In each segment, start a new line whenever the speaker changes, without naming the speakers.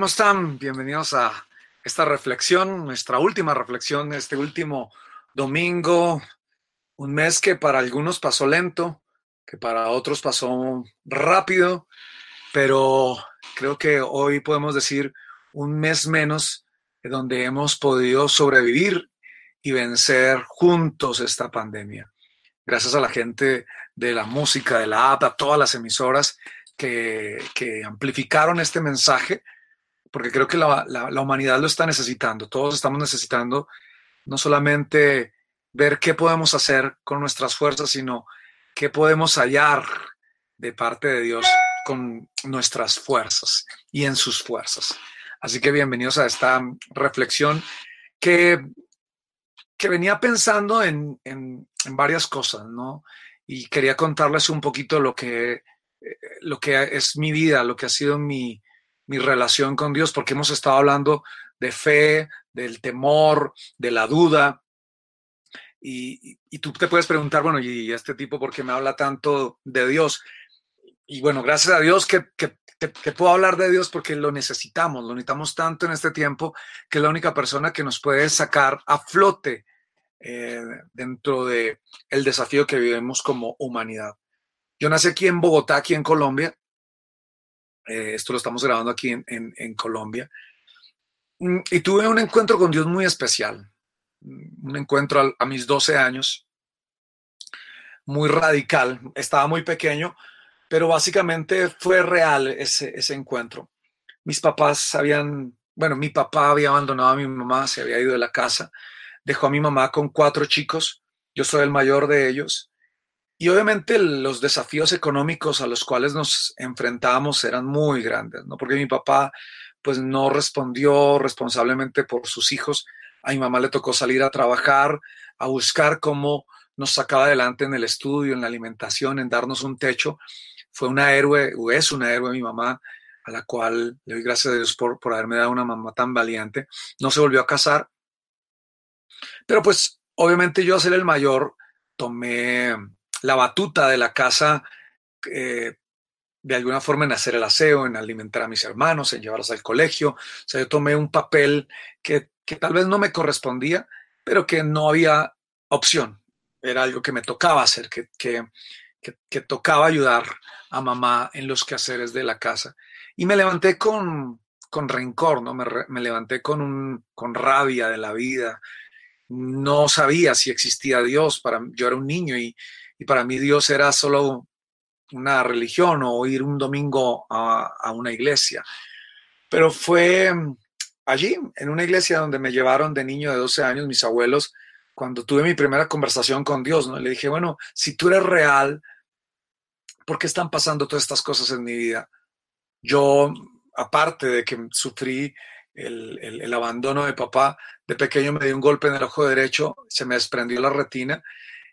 ¿cómo están? Bienvenidos a esta reflexión, nuestra última reflexión, este último domingo, un mes que para algunos pasó lento, que para otros pasó rápido, pero creo que hoy podemos decir un mes menos donde hemos podido sobrevivir y vencer juntos esta pandemia. Gracias a la gente de la música, de la app, a todas las emisoras que, que amplificaron este mensaje porque creo que la, la, humanidad lo está necesitando. Todos estamos necesitando no solamente ver qué podemos hacer con nuestras fuerzas, sino qué podemos hallar de parte de Dios con nuestras fuerzas y en sus fuerzas. Así que bienvenidos a esta reflexión que, que venía pensando en, en, en varias cosas, ¿no? Y quería contarles un poquito lo que, eh, lo que es mi vida, lo que ha sido mi, mi relación con Dios, porque hemos estado hablando de fe, del temor, de la duda. Y, tú te puedes preguntar, bueno, ¿y este tipo por qué me habla tanto de Dios? Y bueno, gracias a Dios que, puedo hablar de Dios porque lo necesitamos, lo necesitamos tanto en este tiempo que es la única persona que nos puede sacar a flote eh, dentro de el desafío que vivimos como humanidad. Yo nací aquí en Bogotá, aquí en Colombia, eh, esto lo estamos grabando aquí en, Colombia. Mm, y tuve un encuentro con Dios muy especial. Mm, un encuentro a, mis 12 años, muy radical. Estaba muy pequeño, pero básicamente fue real ese, ese encuentro. Mis papás habían, bueno, mi papá había abandonado a mi mamá, se había ido de la casa, dejó a mi mamá con cuatro chicos, yo soy el mayor de ellos, y obviamente los desafíos económicos a los cuales nos enfrentábamos eran muy grandes, ¿no? Porque mi papá pues no respondió responsablemente por sus hijos. A mi mamá le tocó salir a trabajar, a buscar cómo nos sacaba adelante en el estudio, en la alimentación, en darnos un techo. Fue una héroe, o es una héroe mi mamá, a la cual le doy gracias a Dios por, por haberme dado una mamá tan valiente. No se volvió a casar. Pero pues obviamente yo a ser el mayor tomé la batuta de la casa, eh, de alguna forma en hacer el aseo, en alimentar a mis hermanos, en llevarlos al colegio. O sea, yo tomé un papel que, tal vez no me correspondía, pero que no había opción. Era algo que me tocaba hacer, que, que, tocaba ayudar a mamá en los quehaceres de la casa. Y me levanté con, con rencor, ¿no? Me, me, levanté con, un, con rabia de la vida. No sabía si existía Dios. Para, yo era un niño y, y para mí Dios era solo una religión o ir un domingo a, una iglesia. Pero fue allí, en una iglesia donde me llevaron de niño de 12 años mis abuelos, cuando tuve mi primera conversación con Dios, ¿no? Le dije, bueno, si tú eres real, ¿por qué están pasando todas estas cosas en mi vida? Yo, aparte de que sufrí el, el, abandono de papá, de pequeño me dio un golpe en el ojo derecho, se me desprendió la retina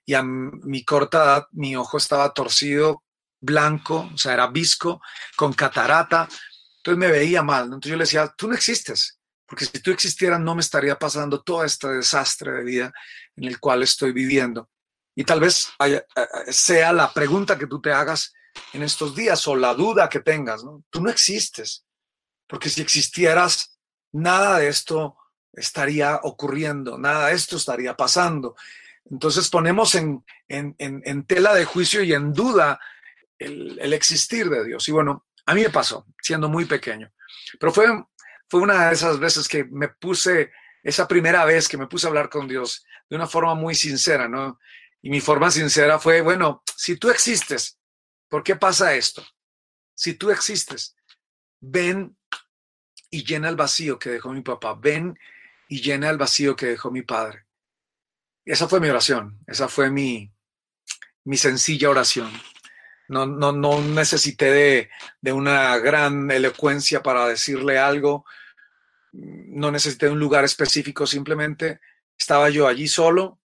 y a mi corta edad mi ojo estaba torcido, blanco, o sea, era visco, con catarata, entonces me veía mal, entonces yo le decía, tú no existes, porque si tú existieras no me estaría pasando todo este desastre de vida en el cual estoy viviendo. Y tal vez eh, eh, sea la pregunta que tú te hagas en estos días o la duda que tengas, ¿no? Tú no existes, porque si existieras, nada de esto estaría ocurriendo, nada de esto estaría pasando. Entonces ponemos en, tela de juicio y en duda el, existir de Dios. Y bueno, a mí me pasó, siendo muy pequeño. Pero fue, fue una de esas veces que me puse, esa primera vez que me puse a hablar con Dios de una forma muy sincera, ¿no? Y mi forma sincera fue, bueno, si tú existes, ¿por qué pasa esto? Si tú existes, ven y llena el vacío que dejó mi papá, ven y llena el vacío que dejó mi padre. Esa fue mi oración, esa fue mi, mi sencilla oración. No, no, no necesité de, de, una gran elocuencia para decirle algo, no necesité un lugar específico, simplemente estaba yo allí solo,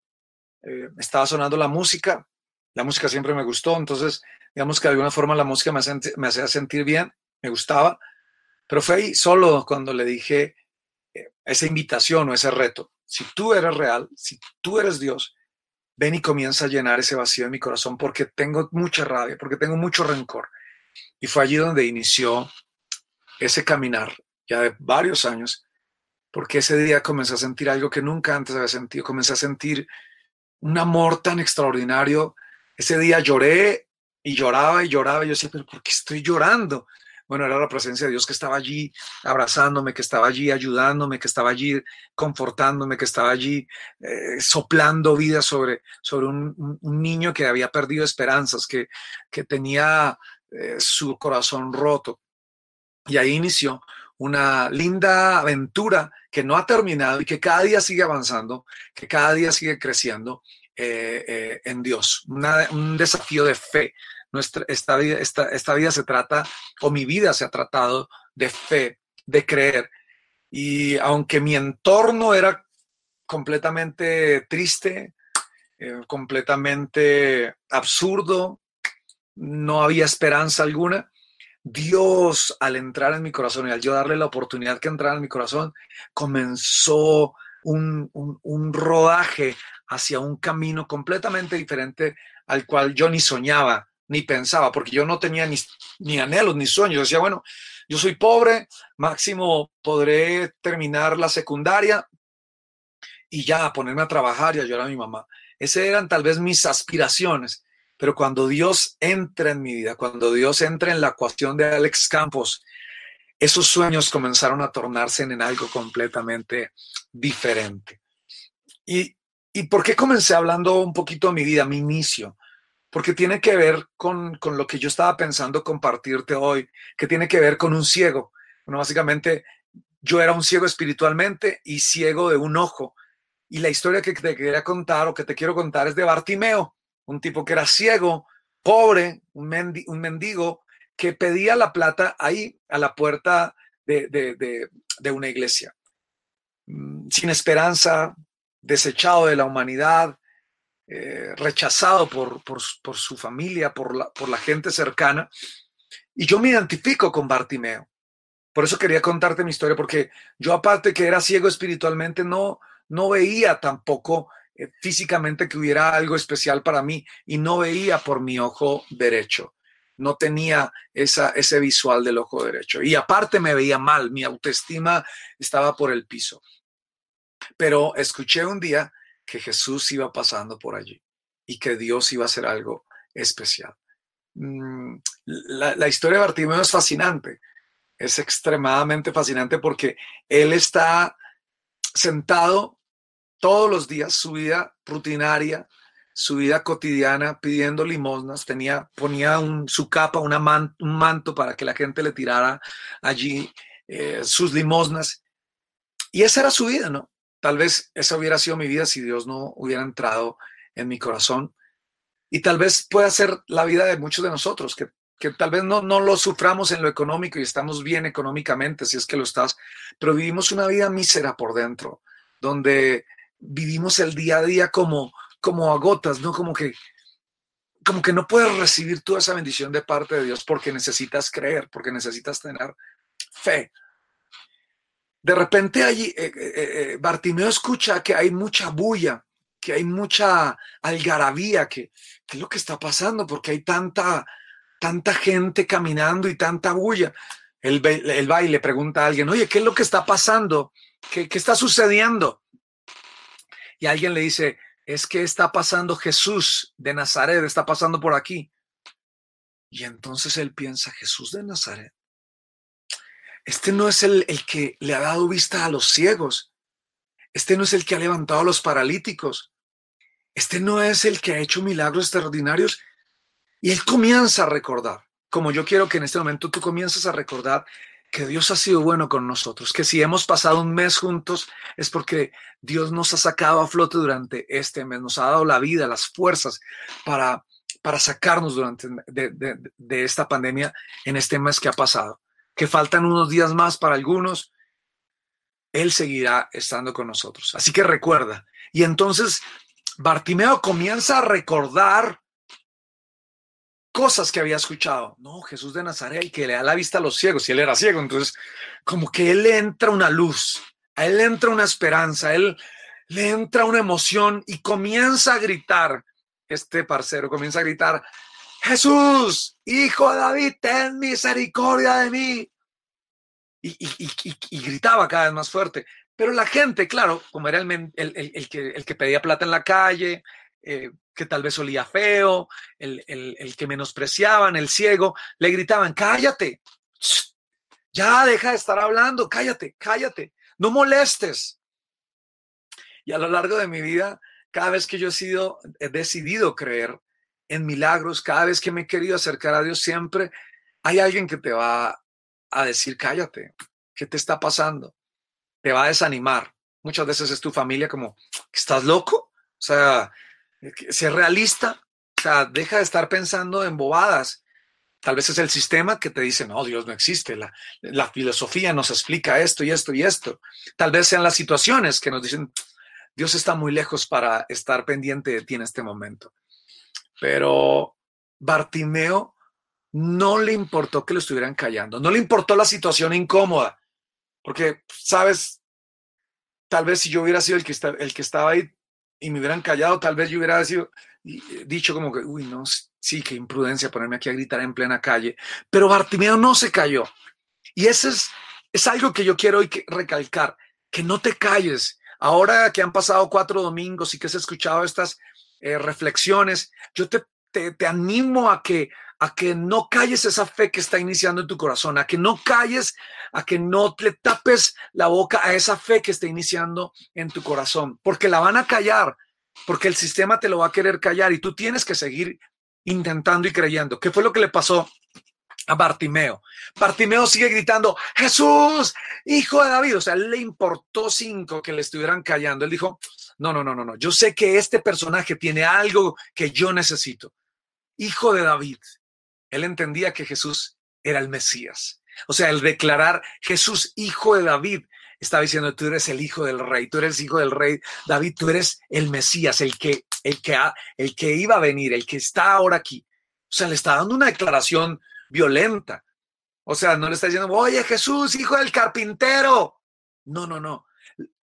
eh, estaba sonando la música, la música siempre me gustó, entonces digamos que de alguna forma la música me, me hacía sentir bien, me gustaba, pero fue ahí solo cuando le dije eh, esa invitación o ese reto si tú eres real, si tú eres Dios, ven y comienza a llenar ese vacío en mi corazón porque tengo mucha rabia, porque tengo mucho rencor. Y fue allí donde inició ese caminar ya de varios años, porque ese día comencé a sentir algo que nunca antes había sentido, comencé a sentir un amor tan extraordinario. Ese día lloré y lloraba y lloraba y yo decía, pero ¿por qué estoy llorando? Bueno, era la presencia de Dios que estaba allí abrazándome, que estaba allí ayudándome, que estaba allí confortándome, que estaba allí eh, soplando vida sobre, sobre un, niño que había perdido esperanzas, que, que tenía eh, su corazón roto. Y ahí inició una linda aventura que no ha terminado y que cada día sigue avanzando, que cada día sigue creciendo eh, en Dios. un desafío de fe, esta, vida, esta, esta vida se trata, o mi vida se ha tratado de fe, de creer. Y aunque mi entorno era completamente triste, eh, completamente absurdo, no había esperanza alguna, Dios al entrar en mi corazón y al yo darle la oportunidad que entrara en mi corazón, comenzó un, un rodaje hacia un camino completamente diferente al cual yo ni soñaba ni pensaba, porque yo no tenía ni, anhelos ni sueños. Decía, bueno, yo soy pobre, máximo podré terminar la secundaria y ya ponerme a trabajar y ayudar a mi mamá. Esas eran tal vez mis aspiraciones, pero cuando Dios entra en mi vida, cuando Dios entra en la ecuación de Alex Campos, esos sueños comenzaron a tornarse en algo completamente diferente. ¿Y, ¿Y por qué comencé hablando un poquito de mi vida, mi inicio? Porque tiene que ver con, lo que yo estaba pensando compartirte hoy, que tiene que ver con un ciego. Básicamente yo era un ciego espiritualmente y ciego de un ojo. Y la historia que te quería contar o que te quiero contar es de Bartimeo, un tipo que era ciego, pobre, un, mendigo, que pedía la plata ahí a la puerta de, de una iglesia. Mm, sin esperanza, desechado de la humanidad, eh, rechazado por, por, su familia, por la, por la gente cercana. Y yo me identifico con Bartimeo. Por eso quería contarte mi historia, porque yo aparte que era ciego espiritualmente, no, no veía tampoco eh, físicamente que hubiera algo especial para mí y no veía por mi ojo derecho. No tenía esa, ese visual del ojo derecho. Y aparte me veía mal, mi autoestima estaba por el piso. Pero escuché un día que Jesús iba pasando por allí y que Dios iba a hacer algo especial. Mm, la, historia de Bartimeo es fascinante, es extremadamente fascinante porque él está sentado todos los días, su vida rutinaria, su vida cotidiana, pidiendo limosnas, tenía, ponía su capa, un manto para que la gente le tirara allí eh, sus limosnas. Y esa era su vida, ¿no? Tal vez esa hubiera sido mi vida si Dios no hubiera entrado en mi corazón. Y tal vez pueda ser la vida de muchos de nosotros, que, tal vez no, no lo suframos en lo económico y estamos bien económicamente, si es que lo estás, pero vivimos una vida mísera por dentro, donde vivimos el día a día como, como a gotas, ¿no? Como que, como que no puedes recibir toda esa bendición de parte de Dios porque necesitas creer, porque necesitas tener fe, de repente allí eh, eh, eh, Bartimeo escucha que hay mucha bulla, que hay mucha algarabía, que, es lo que está pasando, porque hay tanta, tanta gente caminando y tanta bulla. Él, va y le pregunta a alguien, oye, ¿qué es lo que está pasando? ¿Qué, ¿Qué está sucediendo? Y alguien le dice, es que está pasando Jesús de Nazaret, está pasando por aquí. Y entonces él piensa, Jesús de Nazaret. Este no es el, que le ha dado vista a los ciegos. Este no es el que ha levantado a los paralíticos. Este no es el que ha hecho milagros extraordinarios. Y él comienza a recordar, como yo quiero que en este momento tú comiences a recordar que Dios ha sido bueno con nosotros, que si hemos pasado un mes juntos es porque Dios nos ha sacado a flote durante este mes, nos ha dado la vida, las fuerzas para, para sacarnos durante de esta pandemia en este mes que ha pasado que faltan unos días más para algunos, Él seguirá estando con nosotros. Así que recuerda. Y entonces Bartimeo comienza a recordar cosas que había escuchado. No, Jesús de Nazaret, que le da la vista a los ciegos, y él era ciego, entonces como que él le entra una luz, a él entra una esperanza, a él le entra una emoción y comienza a gritar, este parcero comienza a gritar, Jesús, hijo de David, ten misericordia de mí. y, gritaba cada vez más fuerte. Pero la gente, claro, como era el, el, que, el que pedía plata en la calle, eh, que tal vez olía feo, el, que menospreciaban, el ciego, le gritaban, cállate, ya deja de estar hablando, cállate, cállate, no molestes. Y a lo largo de mi vida, cada vez que yo he sido, he decidido creer en milagros, cada vez que me he querido acercar a Dios, siempre hay alguien que te va a decir, cállate, ¿qué te está pasando? Te va a desanimar. Muchas veces es tu familia como, ¿estás loco? O sea, ser realista, o sea, deja de estar pensando en bobadas. Tal vez es el sistema que te dice, no, Dios no existe, la, la filosofía nos explica esto y esto y esto. Tal vez sean las situaciones que nos dicen, Dios está muy lejos para estar pendiente de ti en este momento. Pero Bartimeo no le importó que lo estuvieran callando, no le importó la situación incómoda, porque, sabes, tal vez si yo hubiera sido el que, está, el que estaba ahí y me hubieran callado, tal vez yo hubiera sido, dicho como que, uy, no, sí, qué imprudencia ponerme aquí a gritar en plena calle, pero Bartimeo no se cayó. Y eso es, es algo que yo quiero hoy recalcar, que no te calles. Ahora que han pasado cuatro domingos y que has escuchado estas eh, reflexiones, yo te, te animo a que a que no calles esa fe que está iniciando en tu corazón, a que no calles, a que no le tapes la boca a esa fe que está iniciando en tu corazón, porque la van a callar, porque el sistema te lo va a querer callar y tú tienes que seguir intentando y creyendo. ¿Qué fue lo que le pasó a Bartimeo? Bartimeo sigue gritando, Jesús, hijo de David. O sea, le importó cinco que le estuvieran callando. Él dijo, no, no, no, no, no. Yo sé que este personaje tiene algo que yo necesito. Hijo de David, él entendía que Jesús era el Mesías. O sea, el declarar Jesús, hijo de David, estaba diciendo, tú eres el hijo del rey, tú eres hijo del rey David, tú eres el Mesías, el que, el que, el que iba a venir, el que está ahora aquí. O sea, le está dando una declaración violenta. O sea, no le está diciendo, oye Jesús, hijo del carpintero. No, no, no.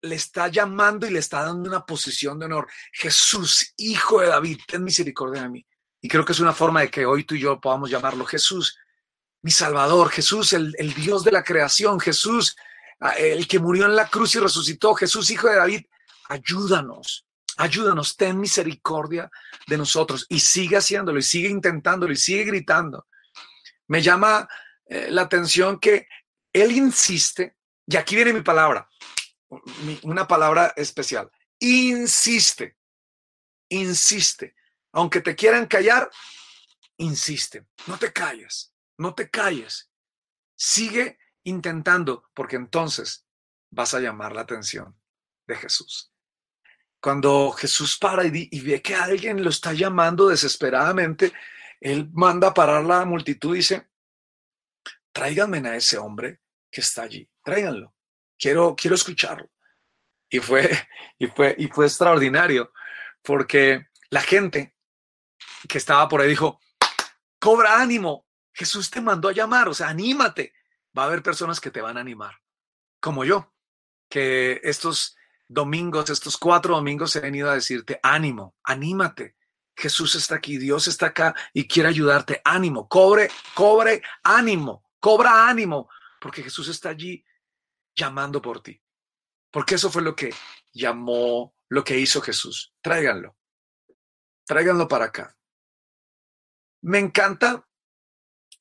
Le está llamando y le está dando una posición de honor. Jesús, hijo de David, ten misericordia de mí. Y creo que es una forma de que hoy tú y yo podamos llamarlo Jesús, mi Salvador, Jesús, el, Dios de la creación, Jesús, ah, el que murió en la cruz y resucitó, Jesús, hijo de David, ayúdanos, ayúdanos, ten misericordia de nosotros y sigue haciéndolo y sigue intentándolo y sigue gritando. Me llama eh, la atención que él insiste, y aquí viene mi palabra, una palabra especial, insiste, insiste aunque te quieran callar, insiste, no te calles, no te calles. Sigue intentando, porque entonces vas a llamar la atención de Jesús. Cuando Jesús para y, ve que alguien lo está llamando desesperadamente, él manda a parar la multitud y dice, tráiganme a ese hombre que está allí, tráiganlo, quiero, quiero escucharlo. Y fue, y fue, y fue extraordinario, porque la gente que estaba por ahí dijo, cobra ánimo, Jesús te mandó a llamar, o sea, anímate. Va a haber personas que te van a animar, como yo, que estos domingos, estos cuatro domingos he venido a decirte, ánimo, anímate. Jesús está aquí, Dios está acá y quiere ayudarte. Ánimo, cobre, cobre, ánimo, cobra ánimo, porque Jesús está allí llamando por ti. Porque eso fue lo que llamó, lo que hizo Jesús. Tráiganlo, tráiganlo para acá. Me encanta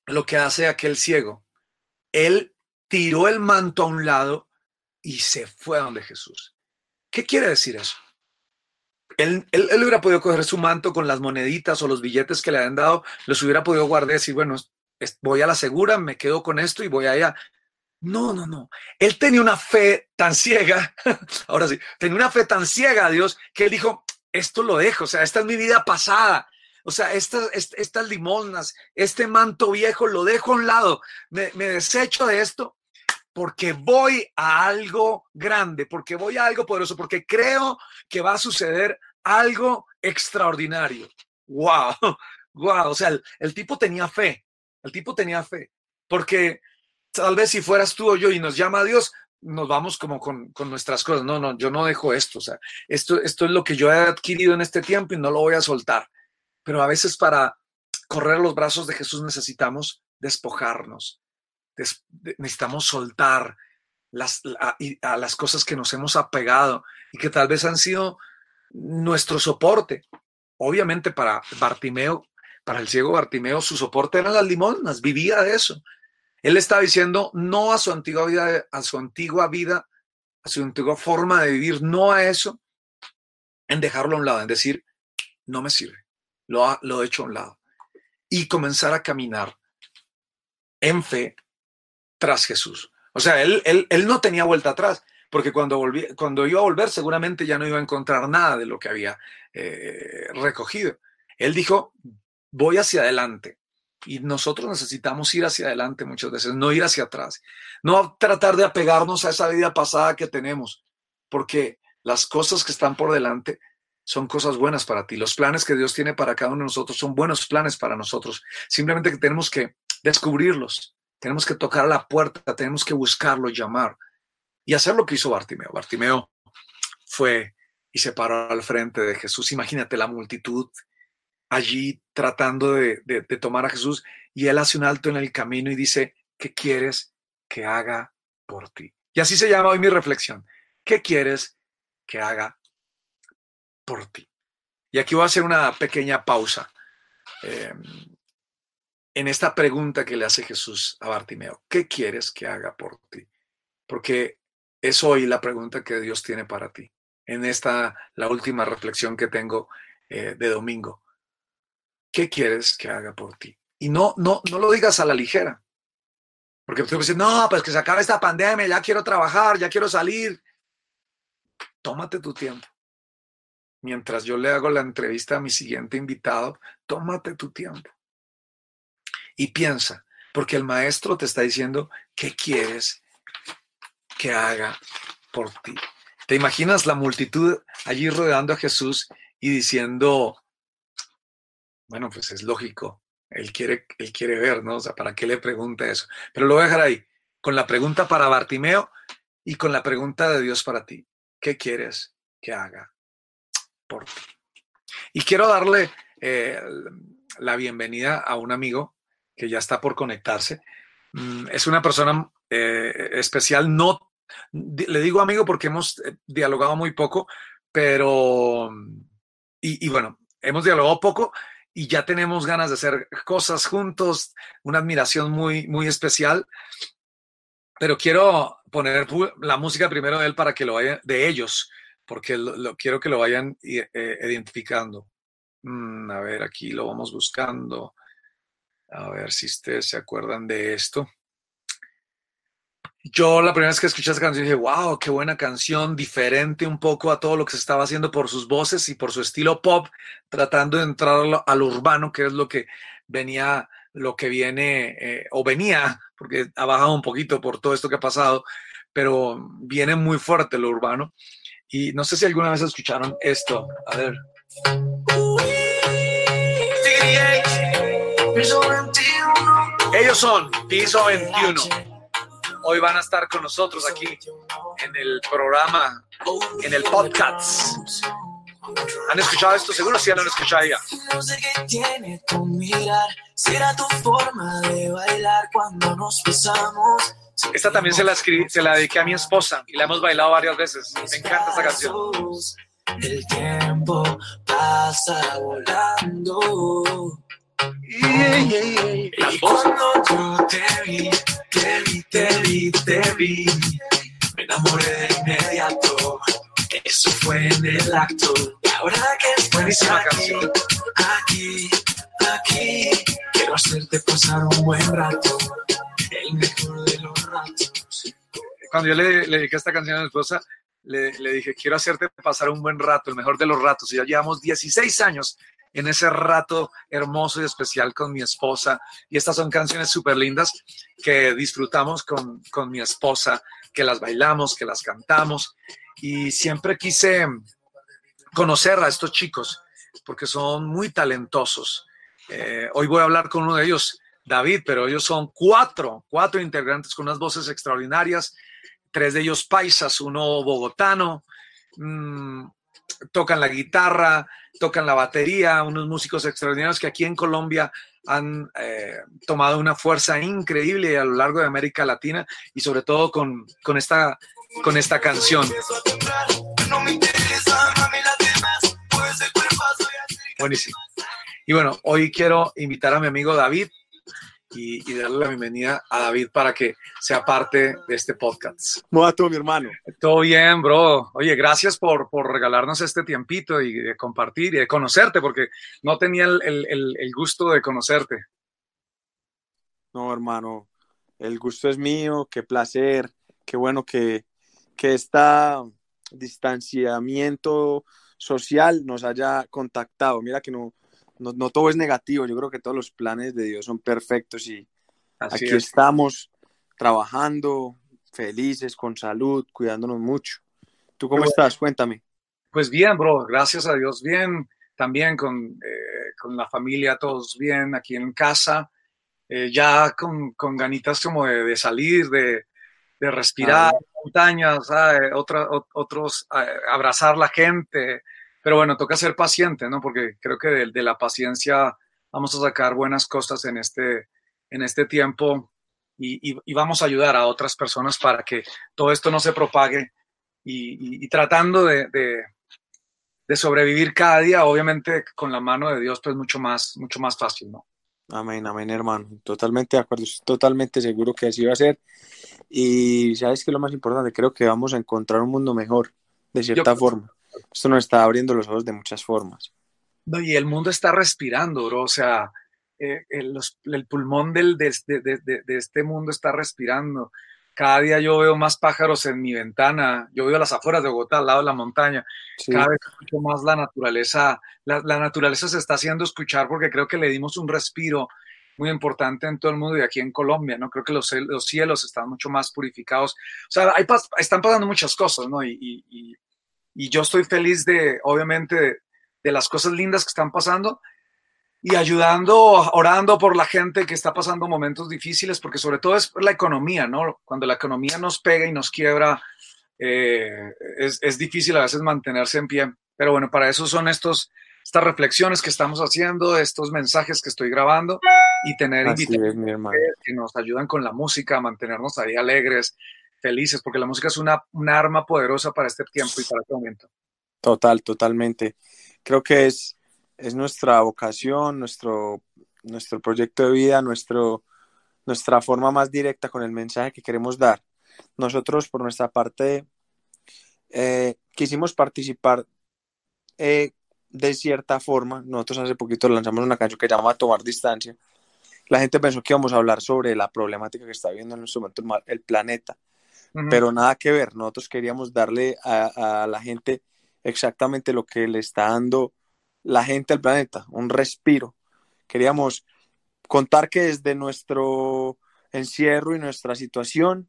lo que hace aquel ciego. Él tiró el manto a un lado y se fue a donde Jesús. ¿Qué quiere decir eso? Él, él, hubiera podido coger su manto con las moneditas o los billetes que le habían dado, los hubiera podido guardar y decir, bueno, voy a la segura, me quedo con esto y voy allá. No, no, no. Él tenía una fe tan ciega, ahora sí, tenía una fe tan ciega a Dios que él dijo, esto lo dejo, o sea, esta es mi vida pasada, o sea, estas, estas limosnas, este manto viejo, lo dejo a un lado, me, me desecho de esto porque voy a algo grande, porque voy a algo poderoso, porque creo que va a suceder algo extraordinario. ¡Wow! ¡Wow! O sea, el, tipo tenía fe, el tipo tenía fe, porque tal vez si fueras tú o yo y nos llama a Dios, nos vamos como con, con, nuestras cosas. No, no, yo no dejo esto. O sea, esto, esto es lo que yo he adquirido en este tiempo y no lo voy a soltar. Pero a veces para correr los brazos de Jesús necesitamos despojarnos, necesitamos soltar las, a, las cosas que nos hemos apegado y que tal vez han sido nuestro soporte. Obviamente para Bartimeo, para el ciego Bartimeo, su soporte eran las limonas, vivía de eso. Él estaba diciendo no a su antigua vida, a su antigua vida, a su antigua forma de vivir, no a eso, en dejarlo a un lado, en decir, no me sirve, lo, ha, lo he hecho a un lado. Y comenzar a caminar en fe tras Jesús. O sea, él, él, él no tenía vuelta atrás, porque cuando, volví, cuando iba a volver seguramente ya no iba a encontrar nada de lo que había eh, recogido. Él dijo, voy hacia adelante. Y nosotros necesitamos ir hacia adelante muchas veces, no ir hacia atrás. No tratar de apegarnos a esa vida pasada que tenemos, porque las cosas que están por delante son cosas buenas para ti. Los planes que Dios tiene para cada uno de nosotros son buenos planes para nosotros. Simplemente que tenemos que descubrirlos, tenemos que tocar la puerta, tenemos que buscarlo, llamar y hacer lo que hizo Bartimeo. Bartimeo fue y se paró al frente de Jesús. Imagínate la multitud allí tratando de, de, tomar a Jesús y él hace un alto en el camino y dice, ¿qué quieres que haga por ti? Y así se llama hoy mi reflexión. ¿Qué quieres que haga por ti? Y aquí voy a hacer una pequeña pausa eh, en esta pregunta que le hace Jesús a Bartimeo. ¿Qué quieres que haga por ti? Porque es hoy la pregunta que Dios tiene para ti. En esta, la última reflexión que tengo eh, de domingo. ¿Qué quieres que haga por ti? Y no, no, no lo digas a la ligera. Porque tú dices, no, pues que se acabe esta pandemia, ya quiero trabajar, ya quiero salir. Tómate tu tiempo. Mientras yo le hago la entrevista a mi siguiente invitado, tómate tu tiempo. Y piensa, porque el maestro te está diciendo, ¿qué quieres que haga por ti? ¿Te imaginas la multitud allí rodeando a Jesús y diciendo, bueno, pues es lógico, él quiere, él quiere ver, ¿no? O sea, ¿para qué le pregunta eso? Pero lo voy a dejar ahí, con la pregunta para Bartimeo y con la pregunta de Dios para ti. ¿Qué quieres que haga por ti? Y quiero darle eh, la bienvenida a un amigo que ya está por conectarse. Mm, es una persona eh, especial, no, le digo amigo porque hemos eh, dialogado muy poco, pero, y, y bueno, hemos dialogado poco, y ya tenemos ganas de hacer cosas juntos, una admiración muy, muy especial. Pero quiero poner la música primero de él para que lo vayan, de ellos, porque lo, quiero que lo vayan eh, identificando. Mm, a ver, aquí lo vamos buscando. A ver si ustedes se acuerdan de esto. Yo la primera vez que escuché esa canción dije, wow, qué buena canción, diferente un poco a todo lo que se estaba haciendo por sus voces y por su estilo pop, tratando de entrar al urbano, que es lo que venía, lo que viene, eh, o venía, porque ha bajado un poquito por todo esto que ha pasado, pero viene muy fuerte lo urbano. Y no sé si alguna vez escucharon esto. A ver. Ellos son Piso 21 hoy van a estar con nosotros aquí en el programa, en el podcast. ¿Han escuchado esto? Seguro sí lo han escuchado ya. No sé qué tiene tu mirar, será tu forma de bailar cuando nos besamos. Esta también se la, escribí, se la dediqué a mi esposa y la hemos bailado varias veces. Me encanta esta canción. El tiempo pasa volando. Y cuando yo te vi, te vi, te vi, te vi, me enamoré de inmediato. Eso fue en el acto. Y ahora que estás aquí, aquí, aquí, quiero hacerte pasar un buen rato, el mejor de los ratos. Cuando yo le, le dediqué esta canción a mi esposa, le, le, dije, quiero hacerte pasar un buen rato, el mejor de los ratos. Y ya llevamos 16 años en ese rato hermoso y especial con mi esposa. Y estas son canciones súper lindas que disfrutamos con, con mi esposa, que las bailamos, que las cantamos. Y siempre quise conocer a estos chicos porque son muy talentosos. Eh, hoy voy a hablar con uno de ellos, David, pero ellos son cuatro, cuatro integrantes con unas voces extraordinarias, tres de ellos paisas, uno bogotano, mmm, tocan la guitarra, tocan la batería, unos músicos extraordinarios que aquí en Colombia han eh, tomado una fuerza increíble a lo largo de América Latina y sobre todo con, con, esta, con esta canción. Buenísimo. Y bueno, hoy quiero invitar a mi amigo David y, darle la bienvenida a David para que sea parte de este podcast.
¿Cómo va todo, mi hermano?
Todo bien, bro. Oye, gracias por, por regalarnos este tiempito y de compartir y de conocerte, porque no tenía el, el, el gusto de conocerte.
No, hermano, el gusto es mío, qué placer, qué bueno que, que este distanciamiento social nos haya contactado. Mira que no, no, todo es negativo, yo creo que todos los planes de Dios son perfectos y aquí estamos trabajando, felices, con salud, cuidándonos mucho. ¿Tú cómo estás? Cuéntame.
Pues bien, bro, gracias a Dios, bien, también con, eh, con la familia, todos bien, aquí en casa, eh, ya con, con, ganitas como de, salir, de, de respirar ah, montañas, Otra, otros, abrazar la gente, pero bueno, toca ser paciente, ¿no? Porque creo que de, la paciencia vamos a sacar buenas cosas en este, en este tiempo y, vamos a ayudar a otras personas para que todo esto no se propague y, tratando de, de, sobrevivir cada día, obviamente con la mano de Dios, pues mucho más, mucho más fácil, ¿no?
Amén, amén, hermano. Totalmente de acuerdo, totalmente seguro que así va a ser. Y sabes que lo más importante, creo que vamos a encontrar un mundo mejor, de cierta forma esto nos está abriendo los ojos de muchas formas.
No, y el mundo está respirando, bro. O sea, eh, el, pulmón del, de, este mundo está respirando. Cada día yo veo más pájaros en mi ventana. Yo veo las afueras de Bogotá, al lado de la montaña. Cada vez escucho más la naturaleza. La, naturaleza se está haciendo escuchar porque creo que le dimos un respiro muy importante en todo el mundo y aquí en Colombia, ¿no? Creo que los, los cielos están mucho más purificados. O sea, hay, están pasando muchas cosas, ¿no? y, y yo estoy feliz de, obviamente, de, las cosas lindas que están pasando y ayudando, orando por la gente que está pasando momentos difíciles, porque sobre todo es la economía, ¿no? Cuando la economía nos pega y nos quiebra, eh, es, es, difícil a veces mantenerse en pie. Pero bueno, para eso son estos, estas reflexiones que estamos haciendo, estos mensajes que estoy grabando y tener invitados que nos ayudan con la música, mantenernos ahí alegres, felices, porque la música es una, arma poderosa para este tiempo y para este momento.
Total, totalmente. Creo que es, es nuestra vocación, nuestro, nuestro proyecto de vida, nuestro, nuestra forma más directa con el mensaje que queremos dar. Nosotros, por nuestra parte, eh, quisimos participar eh, de cierta forma. Nosotros hace poquito lanzamos una canción que llama Tomar Distancia. La gente pensó que íbamos a hablar sobre la problemática que está viviendo en este momento el planeta pero nada que ver. Nosotros queríamos darle a, la gente exactamente lo que le está dando la gente al planeta, un respiro. Queríamos contar que desde nuestro encierro y nuestra situación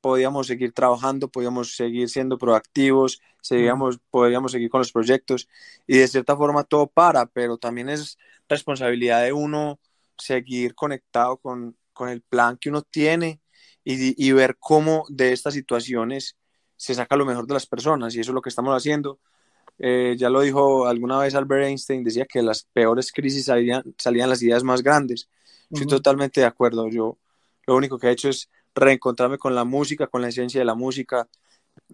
podíamos seguir trabajando, podíamos seguir siendo proactivos, seguíamos, podíamos seguir con los proyectos y de cierta forma todo para, pero también es responsabilidad de uno seguir conectado con, con el plan que uno tiene y, ver cómo de estas situaciones se saca lo mejor de las personas y eso es lo que estamos haciendo. Eh, ya lo dijo alguna vez Albert Einstein, decía que las peores crisis salían, salían las ideas más grandes. Estoy totalmente de acuerdo. Yo lo único que he hecho es reencontrarme con la música, con la esencia de la música.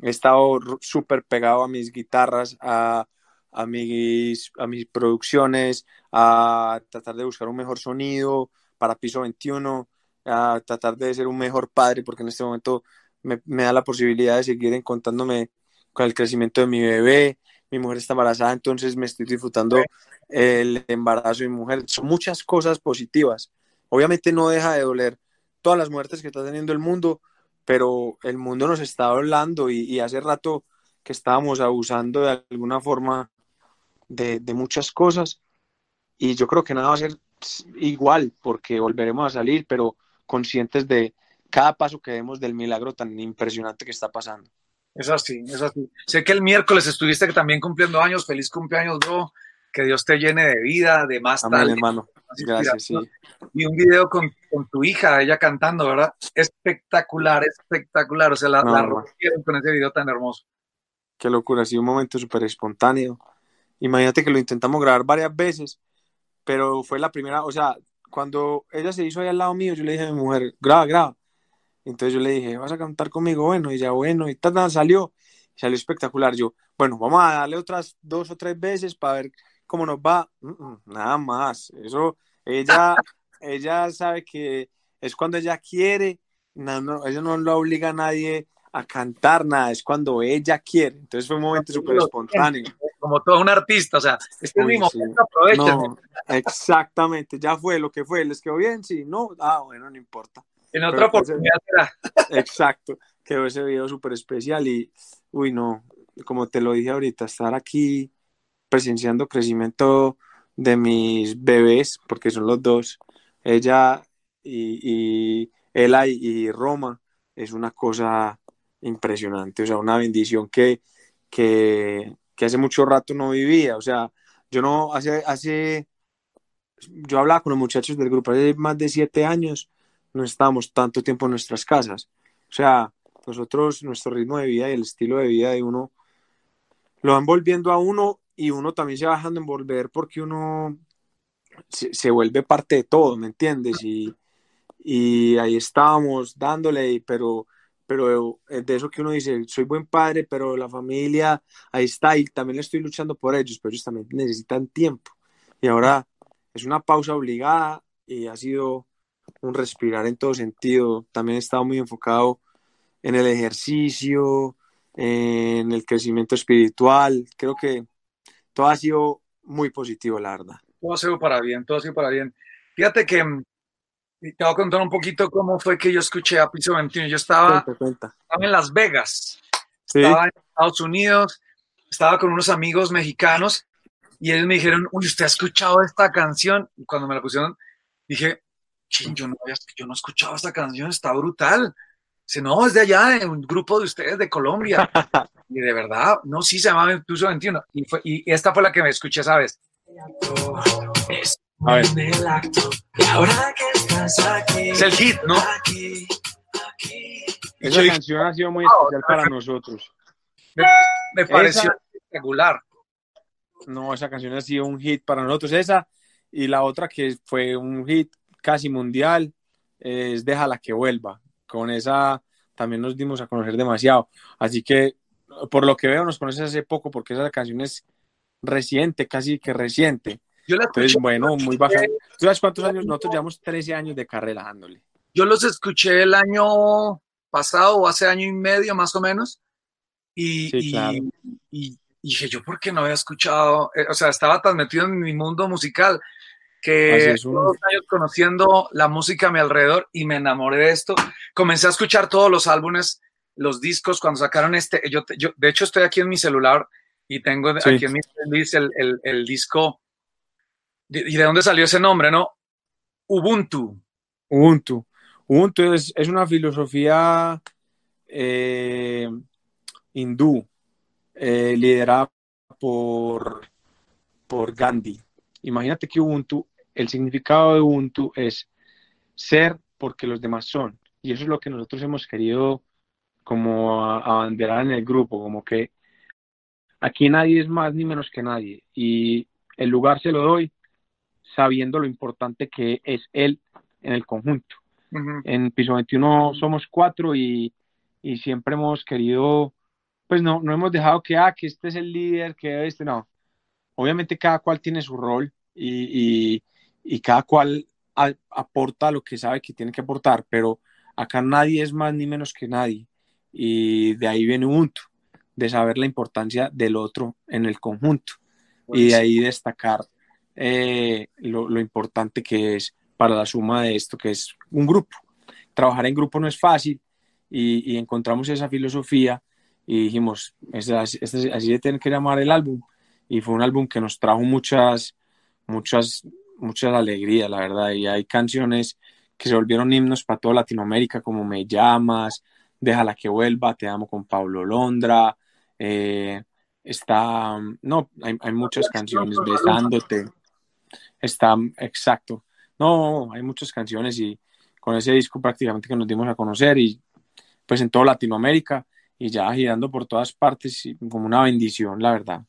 He estado súper pegado a mis guitarras, a, a, mis, a mis producciones, a tratar de buscar un mejor sonido para piso 21 a tratar de ser un mejor padre, porque en este momento me, da la posibilidad de seguir encontrándome con el crecimiento de mi bebé, mi mujer está embarazada, entonces me estoy disfrutando el embarazo de mi mujer. Son muchas cosas positivas. Obviamente no deja de doler todas las muertes que está teniendo el mundo, pero el mundo nos está hablando y, hace rato que estábamos abusando de alguna forma de, de, muchas cosas y yo creo que nada va a ser igual porque volveremos a salir, pero conscientes de cada paso que vemos del milagro tan impresionante que está pasando.
Es así, es así. Sé que el miércoles estuviste también cumpliendo años. Feliz cumpleaños, bro. Que Dios te llene de vida, de más
Amén, hermano. Gracias, sí.
Y un video con, con, tu hija, ella cantando, ¿verdad? Espectacular, espectacular. O sea, la, rompieron con ese video tan hermoso.
Qué locura, ha sido un momento súper espontáneo. Imagínate que lo intentamos grabar varias veces, pero fue la primera, o sea, cuando ella se hizo ahí al lado mío, yo le dije a mi mujer, graba, graba. Entonces yo le dije, ¿vas a cantar conmigo? Bueno, y ya bueno, y tal, salió, salió espectacular. Yo, bueno, vamos a darle otras dos o tres veces para ver cómo nos va. nada más, eso, ella, ella sabe que es cuando ella quiere, no, no, ella no lo obliga a nadie a cantar nada, es cuando ella quiere. Entonces fue un momento súper espontáneo.
Como todo un artista, o sea, este es mi momento,
No, exactamente, ya fue lo que fue, les quedó bien, sí, no, ah, bueno, no importa.
En otra oportunidad será.
Exacto, quedó ese video súper especial y, uy, no, como te lo dije ahorita, estar aquí presenciando crecimiento de mis bebés, porque son los dos, ella y, y Ela y Roma, es una cosa impresionante, o sea, una bendición que, que, hace mucho rato no vivía, o sea, yo no, hace, hace, yo hablaba con los muchachos del grupo hace más de siete años, no estábamos tanto tiempo en nuestras casas, o sea, nosotros, nuestro ritmo de vida y el estilo de vida de uno, lo van volviendo a uno y uno también se va dejando envolver porque uno se, se vuelve parte de todo, ¿me entiendes? Y, y ahí estábamos dándole, pero pero eh, de eso que uno dice, soy buen padre, pero la familia ahí está y también estoy luchando por ellos, pero ellos también necesitan tiempo. Y ahora es una pausa obligada y ha sido un respirar en todo sentido. También he estado muy enfocado en el ejercicio, en el crecimiento espiritual. Creo que todo ha sido muy positivo, la verdad.
Todo ha sido para bien, todo ha sido para bien. Fíjate que mm, te voy a contar un poquito cómo fue que yo escuché a Piso 21. Yo estaba, en Las Vegas, estaba en Estados Unidos, estaba con unos amigos mexicanos y ellos me dijeron, uy, ¿usted ha escuchado esta canción? Y cuando me la pusieron, dije, yo no, yo no he escuchado esta canción, está brutal. Dice, no, es de allá, de un grupo de ustedes de Colombia. y de verdad, no, sí se llamaba Piso 21. Y, fue, y esta fue la que me escuché, ¿sabes? A ver. Es el hit, ¿no?
Esa canción ha sido muy especial para nosotros.
Me, pareció regular.
No, esa canción ha sido un hit para nosotros. Esa y la otra que fue un hit casi mundial es Déjala que vuelva. Con esa también nos dimos a conocer demasiado. Así que, por lo que veo, nos conoces hace poco porque esa canción es reciente, casi que reciente. Yo la escuché, bueno, muy baja. ¿Tú sabes cuántos años? Nosotros llevamos 13 años de carrera dándole.
Yo los escuché el año pasado o hace año y medio más o menos. Y, y, dije, yo, ¿por qué no había escuchado? Eh, o sea, estaba tan metido en mi mundo musical que todos años conociendo la música a mi alrededor y me enamoré de esto. Comencé a escuchar todos los álbumes, los discos, cuando sacaron este. Yo, yo de hecho, estoy aquí en mi celular y tengo aquí en mi playlist el, el, el disco ¿Y de dónde salió ese nombre, no? Ubuntu.
Ubuntu. Ubuntu es, una filosofía eh, hindú eh, liderada por, por Gandhi. Imagínate que Ubuntu, el significado de Ubuntu es ser porque los demás son. Y eso es lo que nosotros hemos querido como abanderar en el grupo, como que aquí nadie es más ni menos que nadie. Y el lugar se lo doy sabiendo lo importante que es él en el conjunto. En piso 21 somos cuatro y, siempre hemos querido, pues no, no hemos dejado que, ah, que este es el líder, que este, no. Obviamente cada cual tiene su rol y, cada cual aporta lo que sabe que tiene que aportar, pero acá nadie es más ni menos que nadie. Y de ahí viene Ubuntu, de saber la importancia del otro en el conjunto y de ahí destacar eh, lo, importante que es para la suma de esto, que es un grupo. Trabajar en grupo no es fácil y, encontramos esa filosofía y dijimos, así se tiene que llamar el álbum. Y fue un álbum que nos trajo muchas, muchas, muchas alegrías, la verdad. Y hay canciones que se volvieron himnos para toda Latinoamérica, como Me Llamas, Déjala que vuelva, Te amo con Pablo Londra. Eh, está, no, hay, hay muchas canciones, Besándote. Está exacto. No, hay muchas canciones y con ese disco prácticamente que nos dimos a conocer y pues en toda Latinoamérica y ya girando por todas partes como una bendición, la verdad.